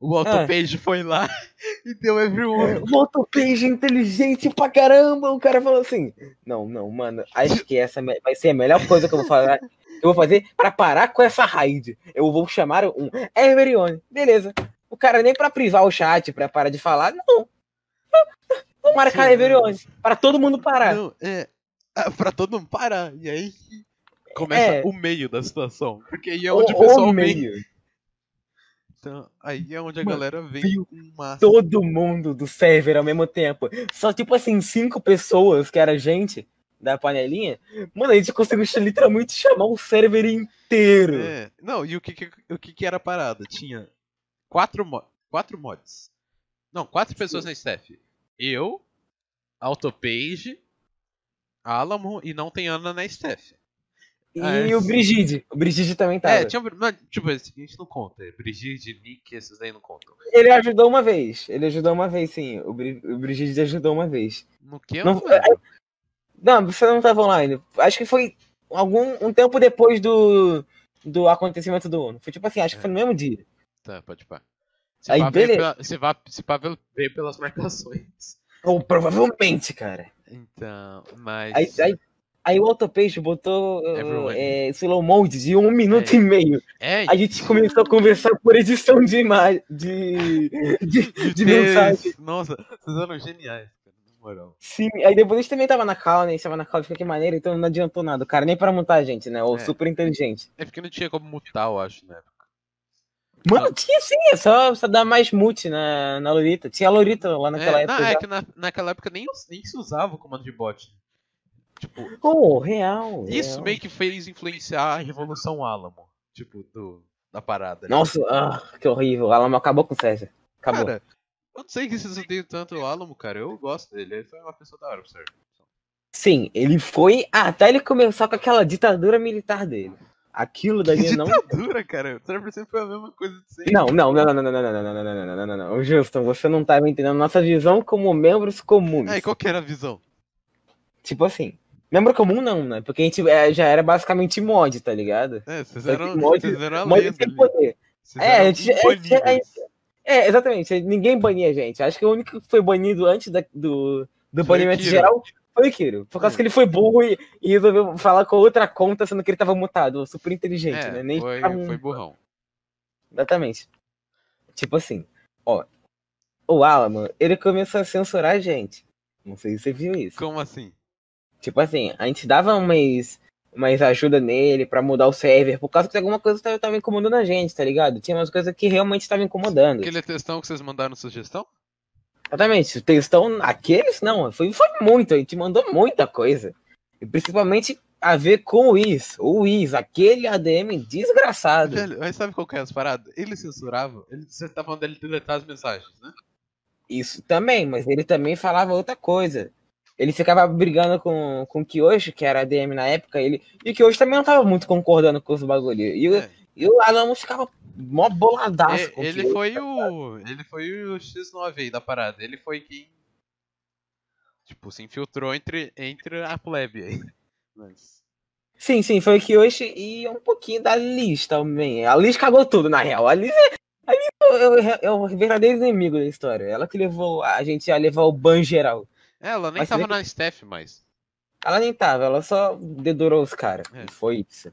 O Ah. autopage foi lá [laughs] e deu everyone. Motopage inteligente pra caramba. O cara falou assim: Não, não, mano, acho que essa vai ser a melhor coisa que eu vou fazer. [laughs] Eu vou fazer pra parar com essa raid. Eu vou chamar um Everyone. Beleza. O cara nem pra privar o chat, pra parar de falar, não. Vou marcar Everyone. Pra todo mundo parar. Não, é. ah, Pra todo mundo parar. E aí começa É. o meio da situação. Porque aí é O- onde o, o pessoal vem. meio. Então, aí é onde a Mano, galera vem. Todo mundo do server ao mesmo tempo. Só tipo assim, cinco pessoas, que era gente da panelinha. Mano, a gente conseguiu literalmente chamar o server inteiro. É, não, e o que, que- o que, que era a parada? Tinha quatro, mo quatro mods. Não, quatro pessoas na staff. Eu, Autopage, Alamo e não tem Ana na staff. E o Brigide. O Brigide também tava. É, tinha. Não, tipo, esse- a gente não conta. é Brigitte, Nick, esses daí não contam. Ele ajudou uma vez. Ele ajudou uma vez, sim. O, Bri... o Brigide ajudou uma vez. No que Não- não. Não, você não tava online. Acho que foi algum um tempo depois do, do acontecimento do Uno. Foi tipo assim, acho que foi no mesmo dia. Tá, pode pá. Se Aí, pá, beleza. pela- se pá veio- veio pelas marcações. Ou provavelmente, cara. Então, mas. Aí, aí, aí o Autopage botou uh, é, slow mode de um minuto e meio. É, A gente começou a conversar por edição de imagem. De, [laughs] de, de de mensagem. Nossa, vocês eram geniais, moral. Sim, aí depois a gente também tava na cal, né? A gente tava na cal de qualquer maneira, então não adiantou nada. O cara nem pra montar a gente, né? O É. super inteligente. É porque não tinha como mutar, eu acho, né? Mano, tinha sim, é só, só dar mais mute na, na Lorita. Tinha a Lorita lá naquela é, época. não, é que na, naquela época nem, nem se usava o comando de bot. Tipo, Oh, real. isso real. meio que fez influenciar a Revolução Alamo. Tipo, do, da parada. Nossa, ah, que horrível. O Alamo acabou com o César. Acabou. Cara, eu não sei que vocês odeiam tanto o Alamo, cara. Eu gosto dele. Ele foi uma pessoa da hora, sério. Sim, ele foi até ele começar com aquela ditadura militar dele. Aquilo Que dali não. ditadura, cara. O Trevor sempre foi a mesma coisa de sempre. Não, não, não, não, não, não, não, não, não, não, não, não, não, não, não. Justin, você não tava entendendo nossa visão como membros comuns. Aí, qual que era a visão? Tipo assim, membro comum não, né? Porque a gente é, já era basicamente mod, tá ligado? É, vocês que eram, mod- vocês eram Mod sem poder. Vocês É, eram a gente- É, exatamente. Ninguém bania a gente. Acho que o único que foi banido antes da- do, do Foi banimento Kiro. geral foi o Kiro. Por causa Hum. que ele foi burro e, e resolveu falar com outra conta, sendo que ele tava mutado. Super inteligente, É, né? Nem foi, um- foi burrão. Exatamente. Tipo assim, ó. O Alamo, ele começou a censurar a gente. Não sei se você viu isso. Como assim? Tipo assim, a gente dava umas, umas ajuda nele pra mudar o server, por causa que alguma coisa tava, tava incomodando a gente, tá ligado? Tinha umas coisas que realmente estavam incomodando. Aquele textão que vocês mandaram sugestão? Exatamente, o textão, aqueles não, foi, foi muito, a gente mandou muita coisa. E principalmente a ver com o Wiz, o Wiz, aquele ADM desgraçado. Velho, mas sabe qual que é as paradas? Ele censurava, ele, você tá falando dele deletar as mensagens, né? Isso também, mas ele também falava outra coisa. Ele ficava brigando com, com o Kyoshi, que era DM na época, ele, e o Kyoshi também não tava muito concordando com os bagulho. E, o- É. e o Alamo ficava mó boladaço. Com o ele Kyoshi, foi tá o. Ele foi o X9 aí da parada. Ele foi quem. Tipo, se infiltrou entre, entre a plebe aí. Mas. Sim, sim, foi o Kyoshi e um pouquinho da Liz também. A Liz cagou tudo, na real. A Liz é, a Liz é, o- é o verdadeiro inimigo da história. Ela que levou a gente a levar o ban geral. É, ela nem Mas tava vê na staff mais. Ela nem tava, ela só dedurou os caras. É. Foi isso.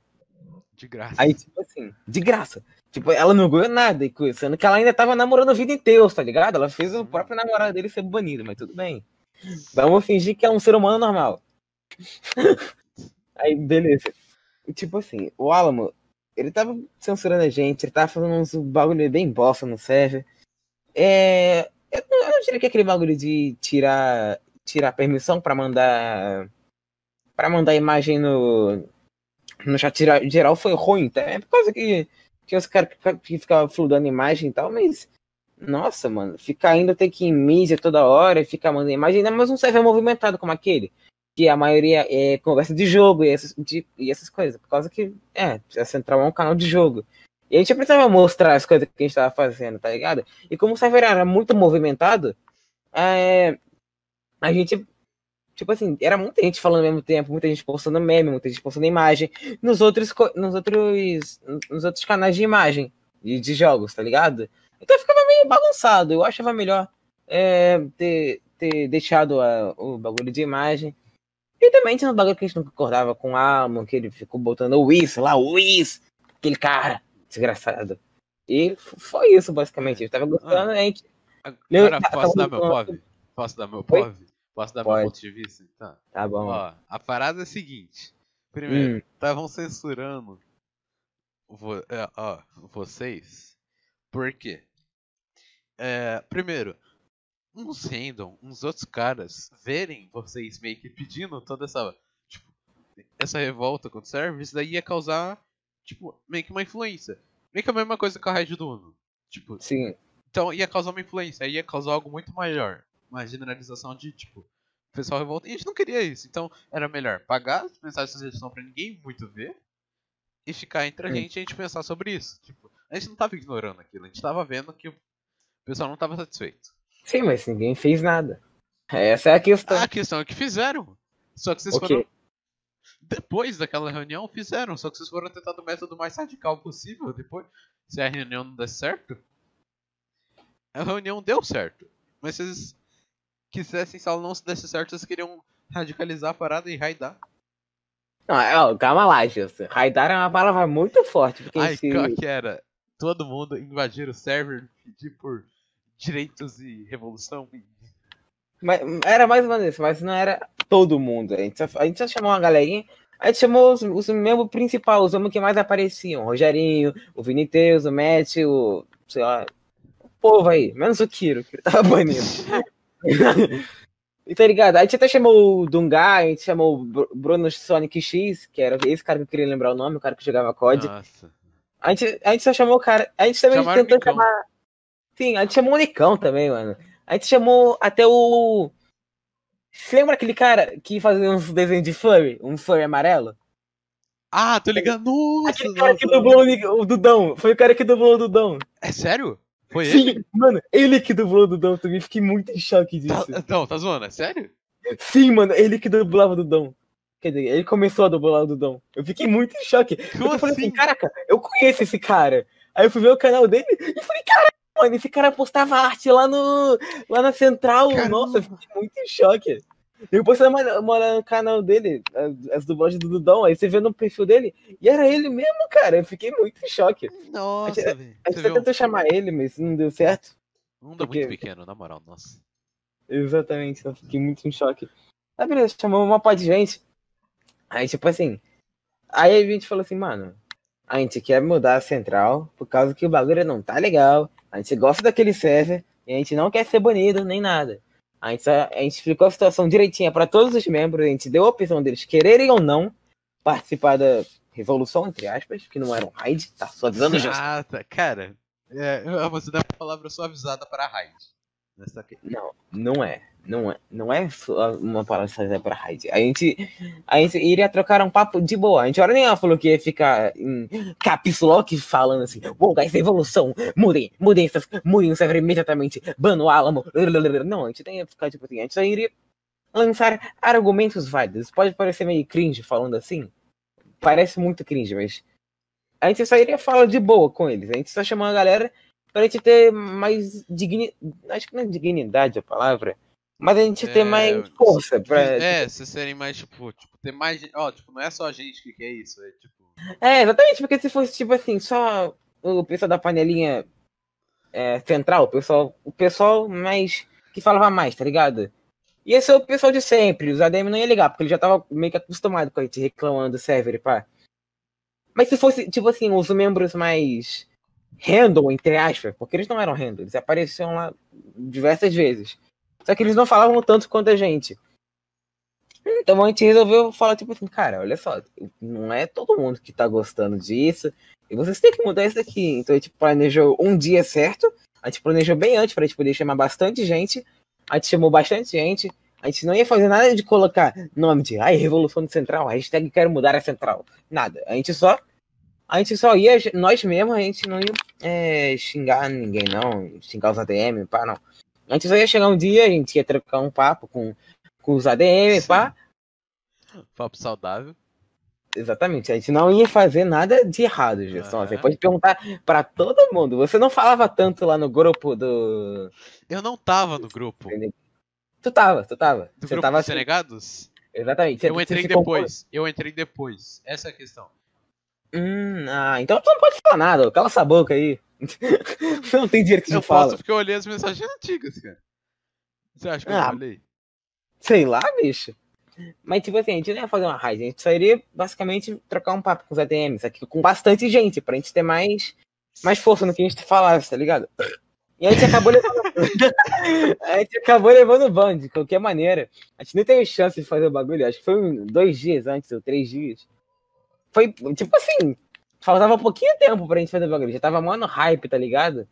De graça. Aí, tipo assim, de graça. Tipo, ela não ganhou nada, e sendo que ela ainda tava namorando a vida inteira, tá ligado? Ela fez o Sim. próprio namorado dele ser banido, mas tudo bem. Vamos fingir que é um ser humano normal. Aí, beleza. E, tipo assim, o Alamo, ele tava censurando a gente, ele tava fazendo uns bagulho bem bosta no server. É. Eu não, eu não diria que aquele bagulho de tirar, tirar permissão pra mandar. pra mandar imagem no. no chat geral- foi ruim, tá? É por causa que tinha os caras que, ficavam fludando imagem e tal, mas. Nossa, mano, ficar ainda ter que ir em mídia toda hora e ficar mandando imagem, ainda mais um server movimentado como aquele que a maioria é conversa de jogo e essas, de- e essas coisas. Por causa que, é, Central é um canal de jogo. E a gente precisava mostrar as coisas que a gente tava fazendo, tá ligado? E como o server era muito movimentado, é, a gente, tipo assim, era muita gente falando ao mesmo tempo, muita gente postando meme, muita gente postando imagem, nos outros, nos outros, nos outros canais de imagem, de, de jogos, tá ligado? Então ficava meio bagunçado. Eu achava melhor é, ter, ter deixado a- o bagulho de imagem. E também tinha um bagulho que a gente não concordava com o Almo, que ele ficou botando o Whis lá, o Whis, aquele cara, desgraçado. E foi isso, basicamente. Eu tava gostando, a gente. Eu- Agora tá- posso tá dar meu POV? Posso dar meu? POV? Posso dar meu Pode. ponto de vista? Tá. Tá bom. Ó, a parada é a seguinte. Primeiro, Hum. estavam censurando vo- é, ó, vocês. Por quê? É, primeiro, uns random, uns outros caras verem vocês meio que pedindo toda essa. Tipo, essa revolta contra o server, isso daí ia causar, tipo, meio que uma influência. Meio que a mesma coisa com a raid do Uno. Tipo, Sim. então ia causar uma influência, ia causar algo muito maior. Uma generalização de tipo, o pessoal revolta. E a gente não queria isso. Então era melhor pagar as mensagens de sugestão pra ninguém muito ver. E ficar entre a Sim. gente e a gente pensar sobre isso. Tipo, a gente não tava ignorando aquilo, a gente tava vendo que o pessoal não tava satisfeito. Sim, mas ninguém fez nada. Essa é a questão. A questão é que fizeram. Só que vocês O foram. Depois daquela reunião, fizeram. Só que vocês foram tentar do método mais radical possível. Depois, se a reunião não der certo. A reunião deu certo. Mas vocês quisessem, se ela não se desse certo, vocês queriam radicalizar a parada e raidar. Não, é, calma lá, Gilson. Raidar é uma palavra muito forte. Porque Ai, se... qual que era? Todo mundo invadir o server, pedir por direitos e revolução. Mas- Era mais ou menos isso, mas não era todo mundo. A gente só, a gente só chamou uma galerinha. A gente chamou os, os membros principais, os membros que mais apareciam. O Rogerinho, o Viniteus, o Matt, o. sei lá. O povo aí, menos o Kiro, que ele tava banido. [laughs] e [laughs] tá ligado? A gente até chamou o Dunga, a gente chamou o Bru- Bruno Sonic X, que era esse cara que eu queria lembrar o nome, o cara que jogava COD. Nossa. A gente, a gente só chamou o cara. A gente também Chamaram tentou chamar. Sim, a gente chamou o Nicão também, mano. A gente chamou até o. Você lembra aquele cara que fazia uns desenhos de furry? Um furry amarelo? Ah, tô ligando. Nossa, Aquele cara que nossa. dublou o Nic- o Dudão. Foi o cara que dublou o Dudão. É sério? Foi ele? Sim, mano, ele que dublou o Dudão também. Fiquei muito em choque Tá, disso. não, tá zoando, é sério? Sim, mano, ele que dublava o Dudão. Quer dizer, ele começou a dublar o Dudão. Eu fiquei muito em choque. Como eu falei assim, assim? caraca, eu conheço esse cara. Aí eu fui ver o canal dele e falei, caraca, mano, esse cara postava arte lá no. lá na central. Caramba. Nossa, eu fiquei muito em choque. Depois você mora mora no canal dele, as, as dublagens do Dudão, aí você vê no perfil dele, e era ele mesmo, cara. Eu fiquei muito em choque. Nossa, A velho. A gente tentou chamar ele, mas não deu certo. Um mundo porque- muito pequeno, na moral, nossa. Exatamente, eu fiquei muito em choque. Aí beleza, chamou uma pá de gente. Aí, tipo assim. Aí a gente falou assim, mano, a gente quer mudar a central por causa que o bagulho não tá legal. A gente gosta daquele server e a gente não quer ser banido nem nada. A gente, a gente explicou a situação direitinha pra todos os membros, a gente deu a opção deles quererem ou não participar da revolução, entre aspas, que não era um raid, tá só avisando já. Ah, tá. Cara, é, você dá uma palavra suavizada para a raid. Nessa que- Não, não é. Não é, não é uma palavra fazer pra raid. A gente, a gente iria trocar um papo de boa. A gente hora nenhuma falou que ia ficar em caps lock falando assim, uou, guys, evolução, mudem, mudem, mudem o server imediatamente, bano Alamo. Não, a gente tem que ficar tipo assim, a gente só iria lançar argumentos válidos. Pode parecer meio cringe falando assim. Parece muito cringe, mas a gente só iria falar de boa com eles. A gente só chamou a galera pra gente ter mais dignidade. Acho que não é dignidade a palavra. Mas a gente É, mais força pra. É, vocês serem mais, tipo, tipo, ter mais. Ó, tipo, não é só a gente que quer isso, é tipo. É, exatamente, porque se fosse tipo assim, só o pessoal da panelinha é, central, o pessoal, o pessoal mais. que falava mais, tá ligado? Ia ser o pessoal de sempre, os ADM não ia ligar, porque ele já tava meio que acostumado com a gente reclamando do server, pá. Mas se fosse, tipo assim, os membros mais random, entre aspas, porque eles não eram random, eles apareciam lá diversas vezes. Só que eles não falavam tanto quanto a gente. Então a gente resolveu falar, tipo assim, cara, olha só, não é todo mundo que tá gostando disso. E vocês têm que mudar isso daqui. Então a gente planejou um dia certo. A gente planejou bem antes pra gente poder chamar bastante gente. A gente chamou bastante gente. A gente não ia fazer nada de colocar nome de ai, Revolução Central, hashtag quero mudar a central. Nada. A gente só. A gente só ia, nós mesmos, a gente não ia é, xingar ninguém, não. Xingar os ADM, pá, não. A gente só ia chegar um dia, a gente ia trocar um papo com, com os ADM, Sim. pá. Papo saudável. Exatamente, a gente não ia fazer nada de errado, Gerson. Aham. Você pode perguntar pra todo mundo. Você não falava tanto lá no grupo do. Eu não tava no grupo. Tu tava, tu tava. Do você grupo tava dos assim, Senegados? Exatamente. Eu você entrei depois. Eu entrei depois. Essa é a questão. Hum, ah, então tu não pode falar nada. Cala essa boca aí. [laughs] Não tem direito de Eu falar. posso porque eu olhei as mensagens antigas, cara. Você acha que eu Ah. não olhei? Sei lá, bicho. Mas, tipo assim, a gente não ia fazer uma raid, a gente só iria basicamente trocar um papo com os ADMs aqui, com bastante gente, pra gente ter mais, mais força no que a gente falasse, tá ligado? E a gente acabou levando. [laughs] a gente acabou levando o ban, de qualquer maneira. A gente nem teve chance de fazer o bagulho, acho que foi dois dias antes, ou três dias. Foi, tipo assim, faltava pouquinho tempo pra gente fazer o bagulho, já tava mó no hype, tá ligado?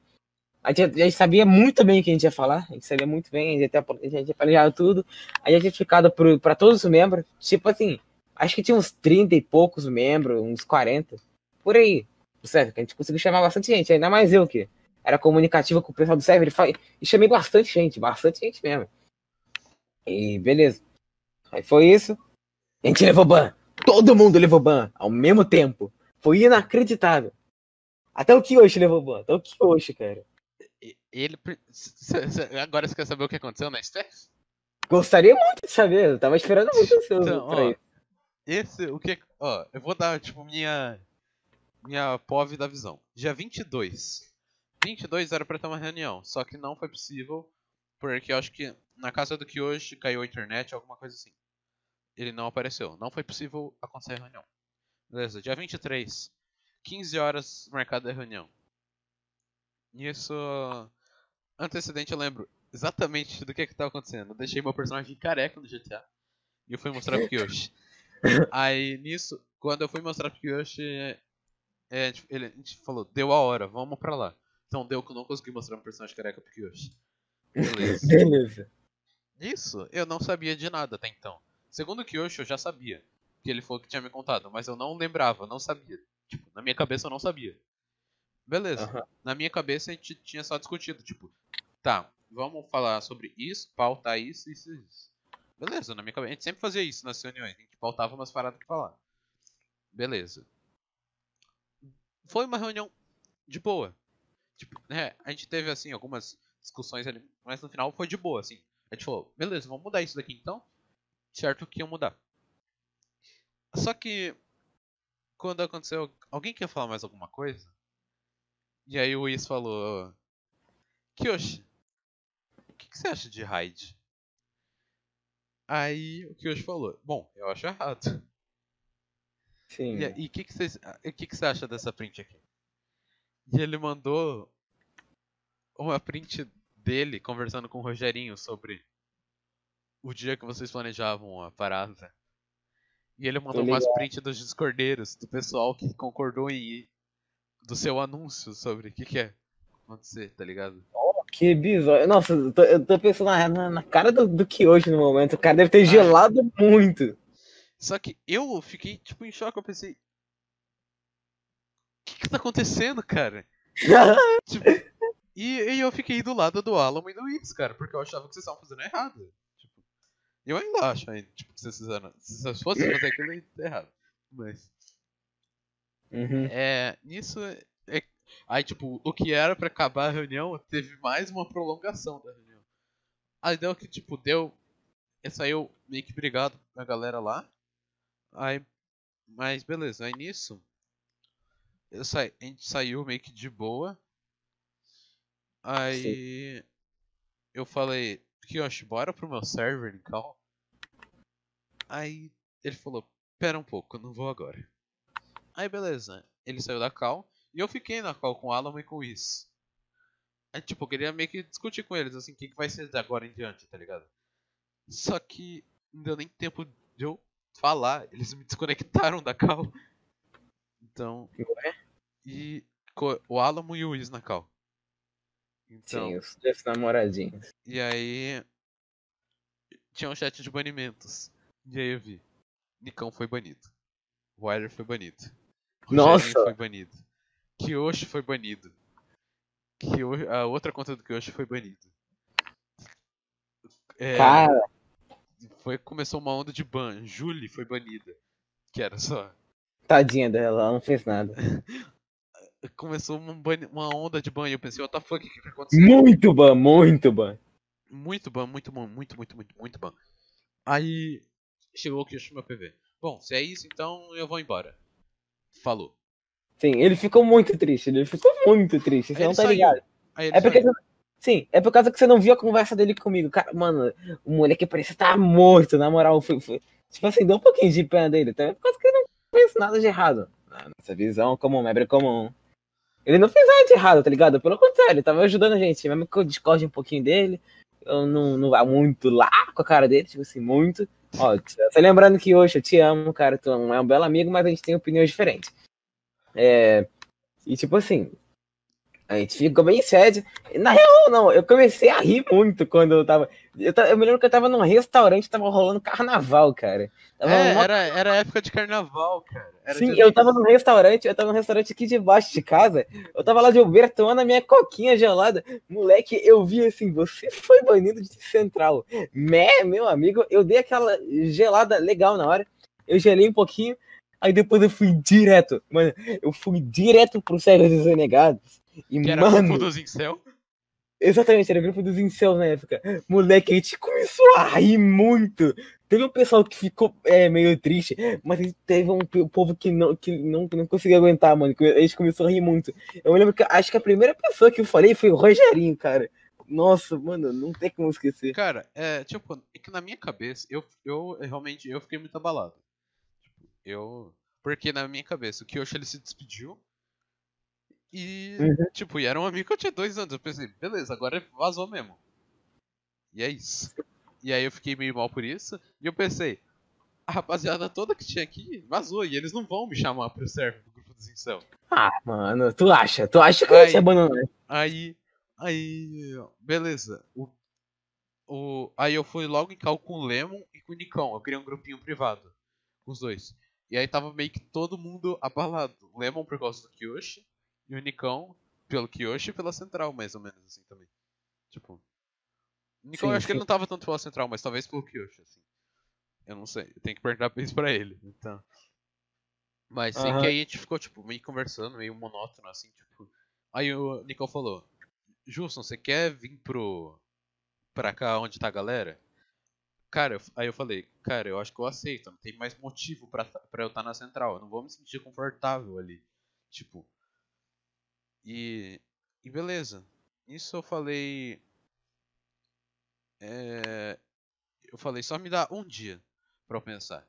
A gente, a gente sabia muito bem o que a gente ia falar, a gente sabia muito bem, a gente, até, a gente tinha planejado tudo. A gente tinha ficado pro- pra todos os membros, tipo assim, acho que tinha uns 30 e poucos membros, uns 40, por aí. O server, que a gente conseguiu chamar bastante gente, ainda mais eu que era comunicativo com o pessoal do server e chamei bastante gente, bastante gente mesmo. E beleza. Aí foi isso. A gente levou ban. Todo mundo levou ban ao mesmo tempo. Foi inacreditável. Até o Kiyoshi levou ban. Até o Kiyoshi, cara. E- Ele. Agora você quer saber o que aconteceu na Steph? Gostaria muito de saber. Eu tava esperando muito ansioso Então, ó, isso. Esse, o que. Ó, eu vou dar, tipo, minha. Minha POV da visão. Dia 22. 22 era pra ter uma reunião, só que não foi possível, porque eu acho que na casa do Kyoshi caiu a internet, alguma coisa assim. Ele não apareceu. Não foi possível acontecer a reunião. Beleza, dia 23. 15 horas marcada a reunião. Nisso. Antecedente eu lembro exatamente do que que tava acontecendo. Eu deixei meu personagem careca no GTA. E eu fui mostrar pro Kyoshi. [laughs] Aí nisso, quando eu fui mostrar pro Kyoshi, é, a gente- ele, a gente falou, deu a hora, vamos pra lá. Então deu que eu não consegui mostrar meu personagem careca pro Kyoshi. Beleza. [laughs] Beleza. Isso, eu não sabia de nada até então. Segundo o Kyoshi, eu já sabia. Que ele falou que tinha me contado, mas eu não lembrava, não sabia. Tipo, na minha cabeça eu não sabia. Beleza. Aham. Na minha cabeça a gente tinha só discutido, tipo, tá, vamos falar sobre isso, pautar isso, isso e isso. Beleza, na minha cabeça. A gente sempre fazia isso nas reuniões, a gente pautava umas paradas pra falar. Beleza. Foi uma reunião de boa. Tipo, né, a gente teve assim algumas discussões ali, mas no final foi de boa, assim. A gente falou, beleza, vamos mudar isso daqui então. Certo que ia mudar. Só que quando aconteceu, alguém quer falar mais alguma coisa? E aí o Is falou, Kyoshi, o que, que você acha de raid? Aí o Kyoshi falou, bom, eu acho errado. Sim. E o que, que, o que, que você acha dessa print aqui? E ele mandou uma print dele conversando com o Rogerinho sobre o dia que vocês planejavam a parada. E ele mandou umas prints dos discordeiros, do pessoal que concordou em ir, do seu anúncio sobre o que, que é acontecer, tá ligado? Que bizarro. Nossa, eu tô, eu tô pensando na, na, na cara do, do que hoje no momento. O cara deve ter gelado muito. Só que eu fiquei, tipo, em choque. Eu pensei. O que que tá acontecendo, cara? [laughs] Tipo, e, e eu fiquei do lado do Alamo e do X, cara, porque eu achava que vocês estavam fazendo errado. Eu ainda acho ainda, tipo, que vocês. Se vocês fossem fazer aquilo, ter errado. Mas. Uhum. É. Nisso. É, aí, tipo, o que era pra acabar a reunião teve mais uma prolongação da reunião. Aí deu que, tipo, deu. Saiu meio que brigado a galera lá. Aí. Mas beleza, aí nisso. Eu saí, a gente saiu meio que de boa. Aí. Eu falei, Kiyoshi, bora pro meu server em call? Aí ele falou, pera um pouco, eu não vou agora. Aí beleza, ele saiu da call e eu fiquei na call com o Alamo e com o Is. Aí tipo, eu queria meio que discutir com eles, assim, o que, que vai ser de agora em diante, tá ligado? Só que não deu nem tempo de eu falar, eles me desconectaram da call. Então. E o Alamo e o Is na call. Então, Sim, os dois namoradinhos. e aí tinha um chat de banimentos. E aí eu vi. Nicão foi banido. Wilder foi banido. Nossa! Rogerinho foi banido. Kyoshi foi banido. Kyo... A outra conta do Kyoshi foi banido. É, Cara, foi, começou uma onda de ban. Julie foi banida. Que era só. tadinha dela, ela não fez nada. [laughs] Começou uma, ban- uma onda de ban e eu pensei, what the fuck, o que, que aconteceu? Muito bom, muito bom. Muito bom, muito bom, muito, muito, muito, muito bom. Aí chegou o meu PV. Bom, se é isso, então eu vou embora. Falou. Sim, ele ficou muito triste, ele ficou muito triste, você não tá saiu. ligado. É porque. saiu. Sim, é por causa que você não viu a conversa dele comigo. Cara, mano, o moleque parecia estar morto, na moral. Foi, foi- tipo assim, deu um pouquinho de pena dele. Também por causa que ele não fez nada de errado. Na nossa visão comum, é comum. Ele não fez nada de errado, tá ligado? Pelo contrário, ele tava ajudando a gente. Mesmo que eu discorde um pouquinho dele, eu não, não vá muito lá com a cara dele, tipo assim, muito. Ó, só lembrando que hoje eu te amo, cara. Tu é um belo amigo, mas a gente tem opiniões diferentes. É. E tipo assim, a gente ficou bem sério. Na real, não, eu comecei a rir muito quando eu tava. Eu, eu me lembro que eu tava num restaurante, tava rolando carnaval, cara. Tava É, numa- era, era época de carnaval, cara. Era Sim, eu tava num restaurante, eu tava num restaurante aqui debaixo de casa. Eu tava lá de bobeira tomando a minha coquinha gelada. Moleque, eu vi assim, você foi banido de central. Mé, meu amigo, eu dei aquela gelada legal na hora. Eu gelei um pouquinho, aí depois eu fui direto. Mano, eu fui direto pro Cegos dos Renegados. E, Que era mano, grupo dos incel. Exatamente, era o grupo dos incels na época. Moleque, a gente começou a rir muito. Teve um pessoal que ficou é, meio triste, mas teve um povo que não, que não, não conseguia aguentar, mano. A gente começou a rir muito. Eu me lembro que acho que a primeira pessoa que eu falei foi o Rogerinho, cara. Nossa, mano, não tem como esquecer. Cara, é, tipo, é que na minha cabeça, eu, eu realmente, eu fiquei muito abalado. Tipo, eu... Porque na minha cabeça, o Kyoshi, ele se despediu. E, Uhum. tipo, e era um amigo que eu tinha dois anos. Eu pensei, beleza, agora vazou mesmo. E é isso. E aí eu fiquei meio mal por isso. E eu pensei, a rapaziada toda que tinha aqui vazou. E eles não vão me chamar pro server do grupo dos incel. Ah, mano, tu acha? Tu acha que a gente Ai. abandonou? Aí, aí, beleza. O, o, aí eu fui logo em cal com o Lemon e com o Nicão. Eu criei um grupinho privado com os dois. E aí tava meio que todo mundo abalado. O Lemon por causa do Kyoshi e o Nicão pelo Kyoshi e pela Central, mais ou menos assim também. Tipo, o Nicão Sim, eu acho que ele não tava tanto pela Central, mas talvez pelo Kyoshi, assim. Eu não sei, eu tenho que perguntar isso pra ele. Então. Mas sei que aí a gente ficou, tipo, meio conversando, meio monótono, assim, tipo. Aí o Nicão falou, Justin, você quer vir pro. pra cá onde tá a galera? Cara, eu- aí eu falei, cara, eu acho que eu aceito, não tem mais motivo pra, pra eu estar na central, eu não vou me sentir confortável ali. Tipo. E. E beleza. Isso eu falei. É, eu falei, só me dá um dia pra eu pensar.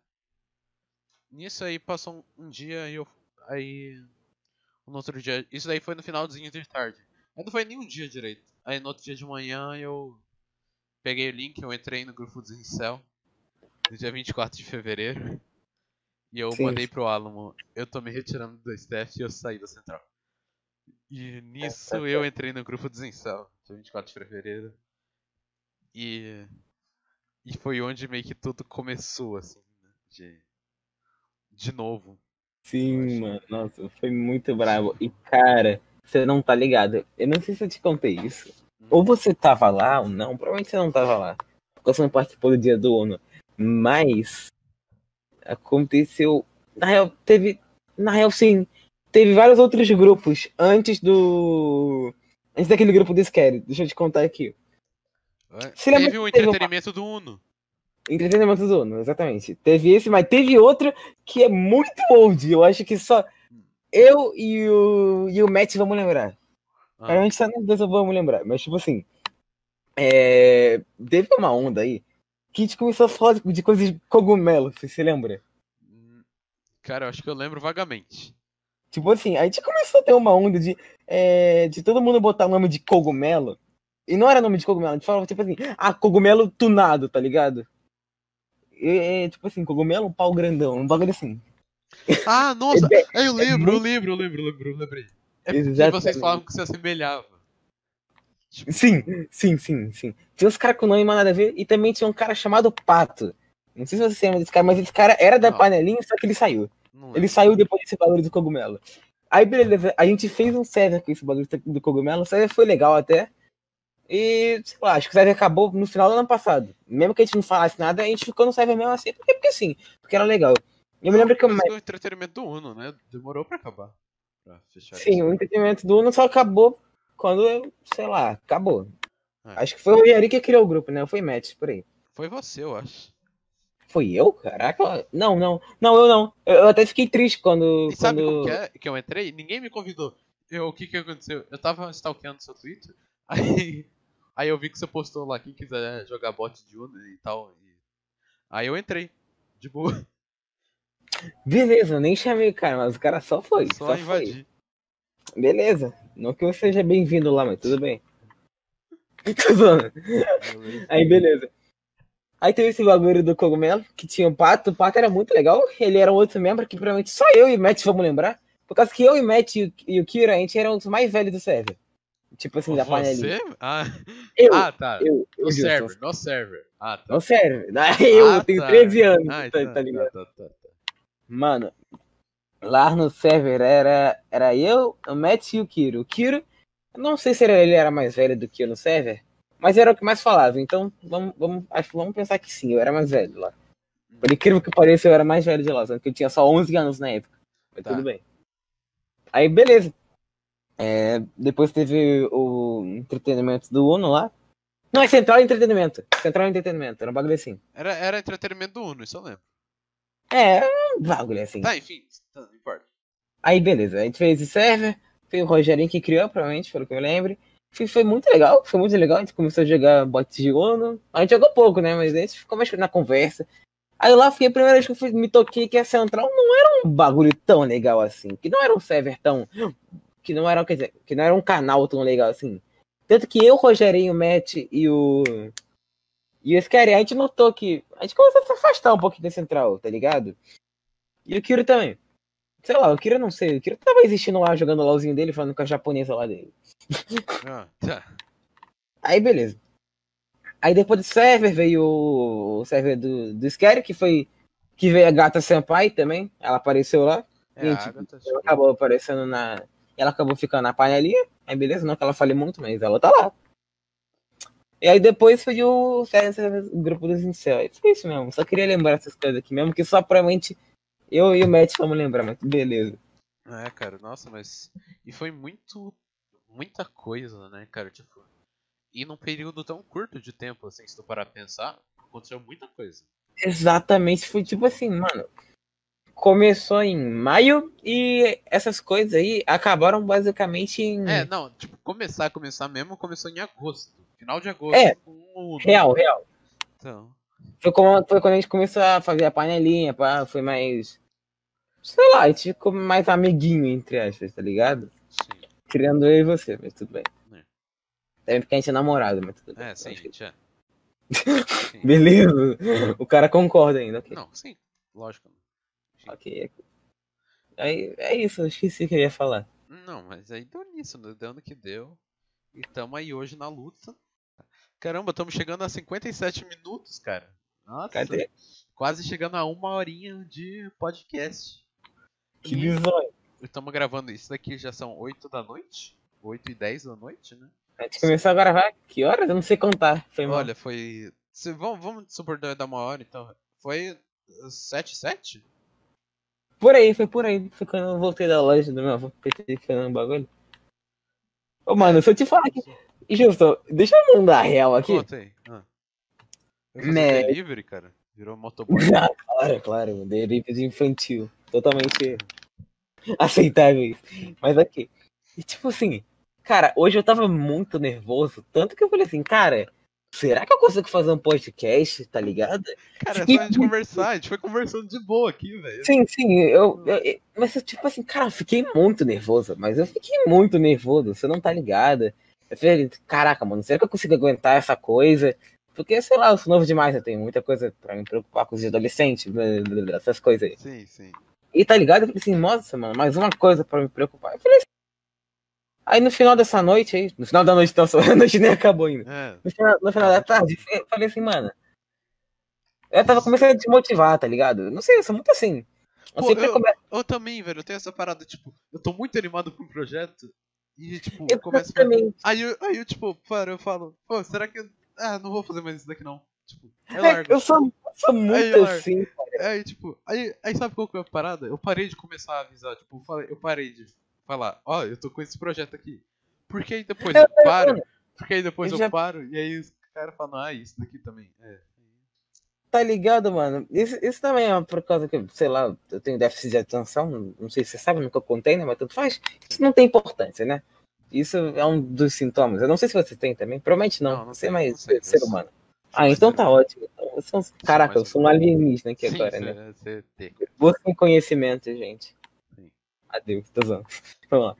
Nisso aí passou um, um dia e eu. Aí. No outro dia. Isso daí foi no finalzinho de tarde. Mas não foi nem um dia direito. Aí no outro dia de manhã eu. Peguei o link, eu entrei no grupo do Incel. No dia 24 de fevereiro. E eu Sim. mandei pro Alamo. Eu tô me retirando do staff e eu saí da central. E nisso eu entrei no grupo do Incel. dia 24 de fevereiro. E. E foi onde meio que tudo começou, assim, né? De. De novo. Sim, mano. Nossa, foi muito bravo. E, cara, você não tá ligado. Eu não sei se eu te contei isso. Ou você tava lá ou não. Provavelmente você não tava lá. Porque você não participou do dia do ONU. Mas. Aconteceu. Na real, teve. Na real, sim. Teve vários outros grupos antes do. Antes daquele grupo do Scary. Deixa eu te contar aqui. Você teve o um entretenimento uma... do Uno. Entretenimento do Uno, exatamente. Teve esse, mas teve outro que é muito old. Eu acho que só eu e o, e o Matt vamos lembrar. Ah. Realmente só nós dois vamos lembrar. Mas, tipo assim. É... Teve uma onda aí que a gente começou a falar de coisas de cogumelo. Você se lembra? Cara, eu acho que eu lembro vagamente. Tipo assim, a gente começou a ter uma onda de, é, de todo mundo botar nome de cogumelo. E não era nome de cogumelo, a gente falava tipo assim, ah, cogumelo tunado, tá ligado? E, tipo assim, cogumelo um pau grandão, um bagulho assim. Ah, [laughs] nossa! É, eu lembro, é eu lembro, eu lembro, eu lembro, eu lembrei. É porque vocês falavam que se assemelhava. Tipo... Sim, sim, sim, sim. Tinha uns caras com nome nada a ver e também tinha um cara chamado Pato. Não sei se você lembra desse cara, mas esse cara era da não. panelinha, só que ele saiu. Ele saiu depois desse bagulho do cogumelo. Aí, beleza, a gente fez um server com esse bagulho do cogumelo. O server foi legal até. E, sei lá, acho que o server acabou no final do ano passado. Mesmo que a gente não falasse nada, a gente ficou no server mesmo assim. Porque, porque sim, porque era legal. Eu me lembro que eu. o entretenimento do Uno, né? Demorou pra acabar. Pra sim, isso. o entretenimento do Uno só acabou quando, sei lá, acabou. É. Acho que foi o Rogério que criou o grupo, né? Foi Matt, por aí. Foi você, eu acho. Foi eu? Caraca. Não, não. Não, eu não. Eu, até fiquei triste quando. E sabe quando... que, é, que eu entrei? Ninguém me convidou. Eu, o que que aconteceu? Eu tava stalkeando seu Twitter. [laughs] Aí, aí eu vi que você postou lá quem quiser jogar bot de Uno e tal. E... Aí eu entrei. De boa. Beleza, eu nem chamei o cara, mas o cara só foi. Só, só invadir. Foi. Beleza. Não que eu seja bem-vindo lá, mas tudo bem. [laughs] Aí, beleza. Aí teve esse bagulho do cogumelo, que tinha o Pato. O Pato era muito legal. Ele era um outro membro que provavelmente só eu e o Matt vamos lembrar. Por causa que eu e o Matt e o Kira, a gente eram os mais velhos do server. Tipo assim, da panelinha. Você? Ah. Eu, ah, tá. Eu, eu, no server, no server. Ah, tá. No server. [laughs] Eu ah, tenho tá. 13 anos, ah, tá, tá, tá ligado? Tá, tá, tá, Mano, lá no server era, era eu, o Matt e o Kiro. O Kiro, não sei se ele era mais velho do que eu no server, mas era o que mais falava, então vamos, vamos, acho, vamos pensar que sim, eu era mais velho lá. Por incrível que pareça, eu era mais velho de lá, só que eu tinha só 11 anos na época. Mas tá. tudo bem. Aí, beleza. É, depois teve o entretenimento do Uno lá. Não, é Central Entretenimento. Central Entretenimento, era um bagulho assim. Era, era entretenimento do Uno, isso eu lembro. É, um bagulho assim. Tá, enfim, tá, não importa. Aí, beleza. A gente fez esse server. Foi o Rogerinho que criou, provavelmente, pelo que eu lembro. Foi, foi, muito legal, foi muito legal. A gente começou a jogar bots de Uno. A gente jogou pouco, né? Mas a gente ficou mais na conversa. Aí lá foi a primeira vez que eu fui, me toquei que a Central não era um bagulho tão legal assim. Que não era um server tão. Que não era, quer dizer, que não era um canal tão legal assim. Tanto que eu, Rogerinho, o Matt e o. E o Scary, a gente notou que. A gente começou a se afastar um pouquinho da Central, tá ligado? E o Kiro também. Sei lá, o Kira não sei. O Kira tava existindo lá, jogando o LOLzinho dele, falando com a japonesa lá dele. Ah, tá. Aí, beleza. Aí depois do server veio o server do, do Scary, que foi. Que veio a gata Senpai também. Ela apareceu lá. É, ela acabou aparecendo na. Ela acabou ficando na panelinha. Aí beleza, não que ela fale muito, mas ela tá lá. E aí depois foi o, o grupo dos incel. Foi isso mesmo. Só queria lembrar essas coisas aqui mesmo, que só provavelmente eu e o Matt vamos lembrar, mas beleza. É, cara, nossa, mas. E foi muito. Muita coisa, né, cara? Tipo. E num período tão curto de tempo, assim, se tu parar pra pensar, aconteceu muita coisa. Exatamente, foi tipo assim, mano. Começou em maio e essas coisas aí acabaram basicamente em. É, não, tipo, começar, começar mesmo, começou em agosto. Final de agosto. É, real, real. Então. Foi, como, foi quando a gente começou a fazer a panelinha, pá, foi mais sei lá, a gente ficou mais amiguinho, entre aspas, tá ligado? Sim. Criando eu e você, mas tudo bem. É. Também porque a gente é namorado, mas tudo bem. É, sim, gente é. [laughs] Beleza. O cara concorda ainda, ok. Não, sim, lógico. Ok. Aí, é isso, eu esqueci o que eu ia falar. Não, mas aí deu nisso, deu no que deu. E tamo aí hoje na luta. Caramba, estamos chegando a 57 minutos, cara. Nossa. Cadê? Quase chegando a uma horinha de podcast. Que bizonho. Estamos gravando isso daqui, já são 8 da noite? 8 e 10 da noite, né? A gente começou a gravar, que horas? Eu não sei contar. Foi mal. Olha, foi. Se, vamos, vamos supor dar uma hora, então. Foi 7, 7? Por aí, foi por aí. Foi quando eu voltei da loja do meu avô, petrificando um bagulho. Ô, mano, se eu te falar que. Justo, deixa eu mandar a real aqui. Conta aí. Ah. Né. delivery, cara. Virou motoboy. [laughs] Ah, claro, claro, delivery infantil. Totalmente aceitável. Mas aqui. E tipo assim, cara, hoje eu tava muito nervoso. Tanto que eu falei assim, cara, será que eu consigo fazer um podcast, tá ligado? Cara, é só a gente muito- conversar. A gente foi conversando de boa aqui, velho. Sim, sim, eu, eu- eu- Mas tipo assim, cara, eu fiquei muito nervoso. Mas eu fiquei muito nervoso, você não tá ligado. Eu falei, caraca, mano, será que eu consigo aguentar essa coisa? Porque, sei lá, eu sou novo demais, eu tenho muita coisa pra me preocupar com os adolescentes, essas coisas aí. Sim, sim. E tá ligado? Eu falei assim, nossa, mano, mais uma coisa pra me preocupar. Eu falei assim. Aí no final dessa noite aí, no final da noite, então, [laughs] a noite nem acabou ainda. É. No final, no final da tarde, eu falei assim, mano. Eu tava começando a desmotivar, tá ligado? Não sei, eu sou muito assim. Eu Pô, sempre eu- começo. Eu também, velho, eu tenho essa parada, tipo, eu tô muito animado um projeto e, tipo, Eu começa. Aí eu, aí eu, tipo, paro, eu falo, pô, será que eu. Ah, não vou fazer mais isso daqui não. Tipo, eu É, largo. eu sou, eu sou muito Aí assim. Aí, tipo, aí, aí sabe qual que é a parada? Eu parei de começar a avisar, tipo, eu falei- eu parei de falar, ó, eu tô com esse projeto aqui. Porque aí depois Eu eu [laughs] paro, mano, porque aí depois eu eu já- paro, e aí os caras falam, ah, isso daqui também. É. Tá ligado, mano? Isso, isso também é por causa que, sei lá, eu tenho déficit de atenção. Não sei se você sabe, nunca contei, né? Mas tanto faz. Isso não tem importância, né? Isso é um dos sintomas. Eu não sei se você tem também. Provavelmente não. Não, não você é mais não sei, ser humano. Ah, então tá ótimo. Você é um- Caraca, eu sou um alienígena aqui Sim, agora, né? cê tem. Busca em conhecimento, gente. Sim. Adeus, tô zoando. [laughs] Vamos lá.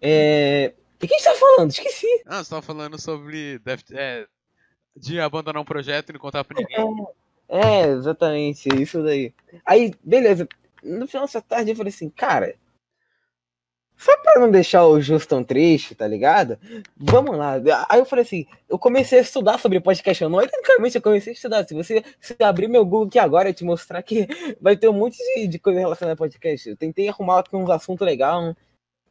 É... O que a gente tá falando? Esqueci. Ah, você tava falando sobre def- é, de abandonar um projeto e não contar pra ninguém. É, exatamente, isso daí. Aí, beleza. No final dessa tarde eu falei assim, cara. Só pra não deixar o Justin triste, tá ligado? Vamos lá. Aí eu falei assim, eu comecei a estudar sobre podcast. Eu não, tecnicamente eu comecei a estudar. Se você se abrir meu Google aqui agora e te mostrar que [laughs] vai ter um monte de, de coisa relacionada a podcast. Eu tentei arrumar aqui uns assuntos legais,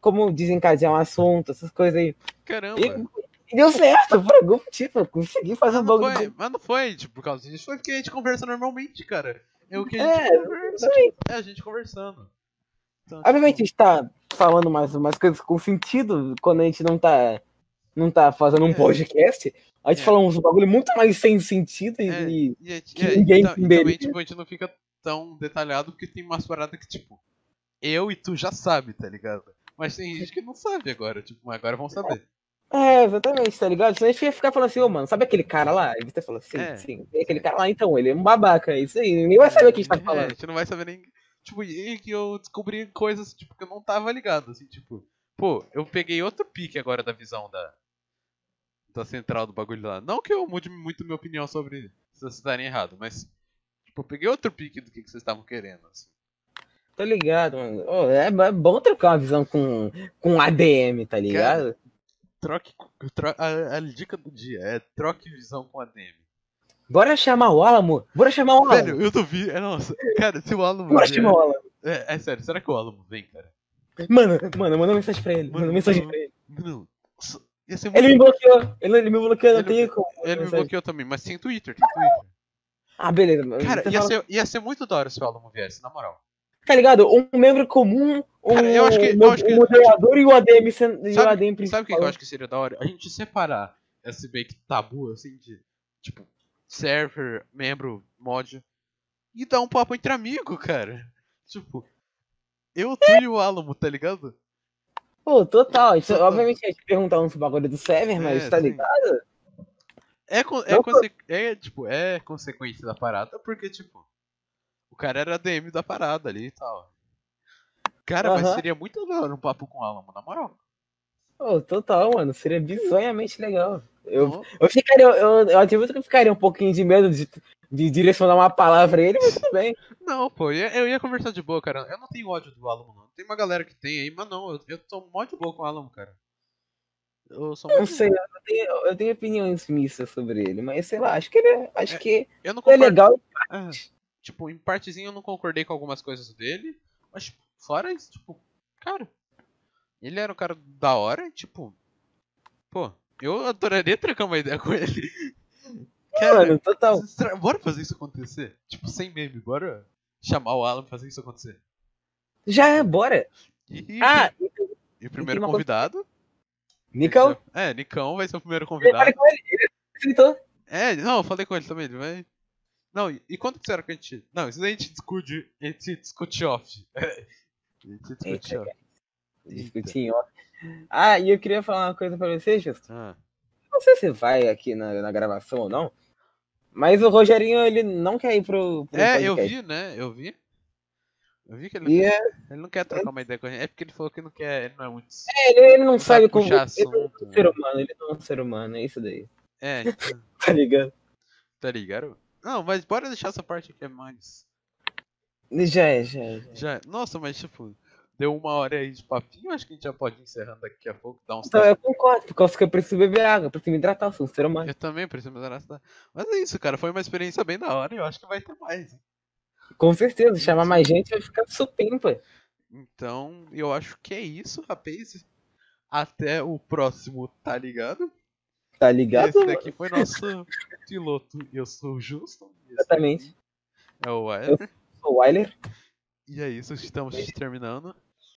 como desencadear um assunto, essas coisas aí. Caramba. E, e deu certo, por algum tipo, eu consegui fazer um bagulho. foi, mas não foi, tipo, por causa disso. Foi porque a gente conversa normalmente, cara. É o que a É, gente conversa. exatamente. É a gente conversando. Então, Obviamente a tipo, gente tá falando mais umas coisas com sentido quando a gente não tá, não tá fazendo um É. podcast. A gente É. fala uns bagulho muito mais sem sentido e. É. e- E, que é, ninguém e e entenderia. também, tipo, a gente não fica tão detalhado porque tem umas paradas que, tipo, eu e tu já sabe, tá ligado? Mas tem gente que não sabe agora, tipo, agora vão saber. É, exatamente, tá ligado? Senão a gente ia ficar falando assim, ô mano, sabe aquele cara lá? E você fala, sim, É. sim. Aquele cara lá, então, ele é um babaca, é isso aí. Ninguém vai saber o que a gente tá [laughs] É, a falando. gente não vai saber nem. Tipo, e que eu descobri coisas tipo, que eu não tava ligado, assim, tipo. Pô, eu peguei outro pique agora da visão da. Da central do bagulho lá. Não que eu mude muito minha opinião sobre se vocês estarem errado, mas. Tipo, eu peguei outro pique do que, que vocês estavam querendo, assim. Tá ligado, mano? Ô, é, é bom trocar uma visão com, com ADM, tá ligado? Troque. tro- a, a dica do dia é troque visão com a DM. Bora chamar o Alamo? Bora chamar o Alamo. Velho, eu duvido. É, nossa, cara, se o Alamo. Bora vier- chamar o Alamo. É, é sério, será que o Alamo vem, cara? Mano, mano, manda mensagem pra ele. Mano, Manda mensagem mano. pra ele. Ia ser Ele me muito. bloqueou. Ele, ele me bloqueou, não tem como. Ele me mensagem. bloqueou também, mas tem Twitter, tem Twitter. Ah, beleza. mano. Cara, ia fala- ser, ia ser muito da hora se o Alamo viesse, na moral. Tá ligado? Um membro comum, um, Cara, eu acho que- eu um acho que- moderador e o ADM, sen- e o Sabe- ADM principal. Sabe o que que eu acho que seria da hora? A gente separar esse meio que tabu, assim, de tipo, server, membro, mod, e dar um papo entre amigos, cara. Tipo, eu, tu e o Alamo, tá ligado? Pô, total. Isso, Total. obviamente a gente perguntar uns bagulho do server, mas É, tá ligado? É, é, é, tipo, é consequência da parada, porque, tipo, o cara era DM da parada ali e tal. Cara, mas seria muito hora um papo com o Alamo, na moral. Pô, total, mano. Seria bizonhamente legal. Eu, eu ficaria, eu, eu admito que eu ficaria um pouquinho de medo de, de direcionar uma palavra a ele, mas tudo bem. Não, pô, eu ia, eu ia conversar de boa, cara. Eu não tenho ódio do Alamo, não. Tem uma galera que tem aí, mas não, eu, eu tô mó de boa com o Alamo, cara. Eu sou Não sei, eu tenho, eu tenho opiniões mistas sobre ele, mas sei lá, acho que ele é, acho É, que Eu não é legal. É, tipo, em partezinha eu não concordei com algumas coisas dele. Mas tipo, fora isso, tipo, cara. Ele era um cara da hora tipo. Pô, eu adoraria trocar uma ideia com ele. [laughs] Cara, Mano, total. bora fazer isso acontecer? Tipo, sem meme, bora chamar o Alan pra fazer isso acontecer. Já é, bora. E, Ah, e o primeiro convidado. Nicão, É, Nicão vai ser o primeiro eu convidado. falei com ele, ele aceitou. É, não, eu falei com ele também, ele vai. Não, e, e quando que será que a gente. Não, isso daí a gente discute. A gente discute off. [laughs] a gente discute Eita, off. Discutinho, ó. Ah, e eu queria falar uma coisa pra você, Justo. Ah, Não sei se vai aqui na, na gravação ou não, mas o Rogerinho, ele não quer ir pro, pro é, eu vi, né? Eu vi. Eu vi que ele, E é, ele não quer trocar uma ideia com a gente. É porque ele falou que não quer. Ele não é muito. ele, ele não sabe como. Ele não é assunto. um ser humano, ele não é um ser humano, é isso daí. É, [laughs] então, Tá ligado? tá ligado? Não, mas bora deixar essa parte aqui é mais. Já é, já é. Já é. Já, nossa, mas tipo, deu uma hora aí de papinho, acho que a gente já pode ir encerrando daqui a pouco, dar uns Então eu concordo, por causa que eu preciso beber água, eu preciso me hidratar, eu sou um ser humano. Eu também preciso me dar Mas é isso, cara. Foi uma experiência bem da hora e eu acho que vai ter mais. hein? Com certeza, chamar mais gente vai ficar supimpa. Então, eu acho que é isso, rapaz. Até o próximo, tá ligado? Tá ligado? Esse daqui foi nosso [laughs] piloto. Eu sou o Justo. Exatamente. É o Wilder. O Wyler. E é isso, estamos terminando.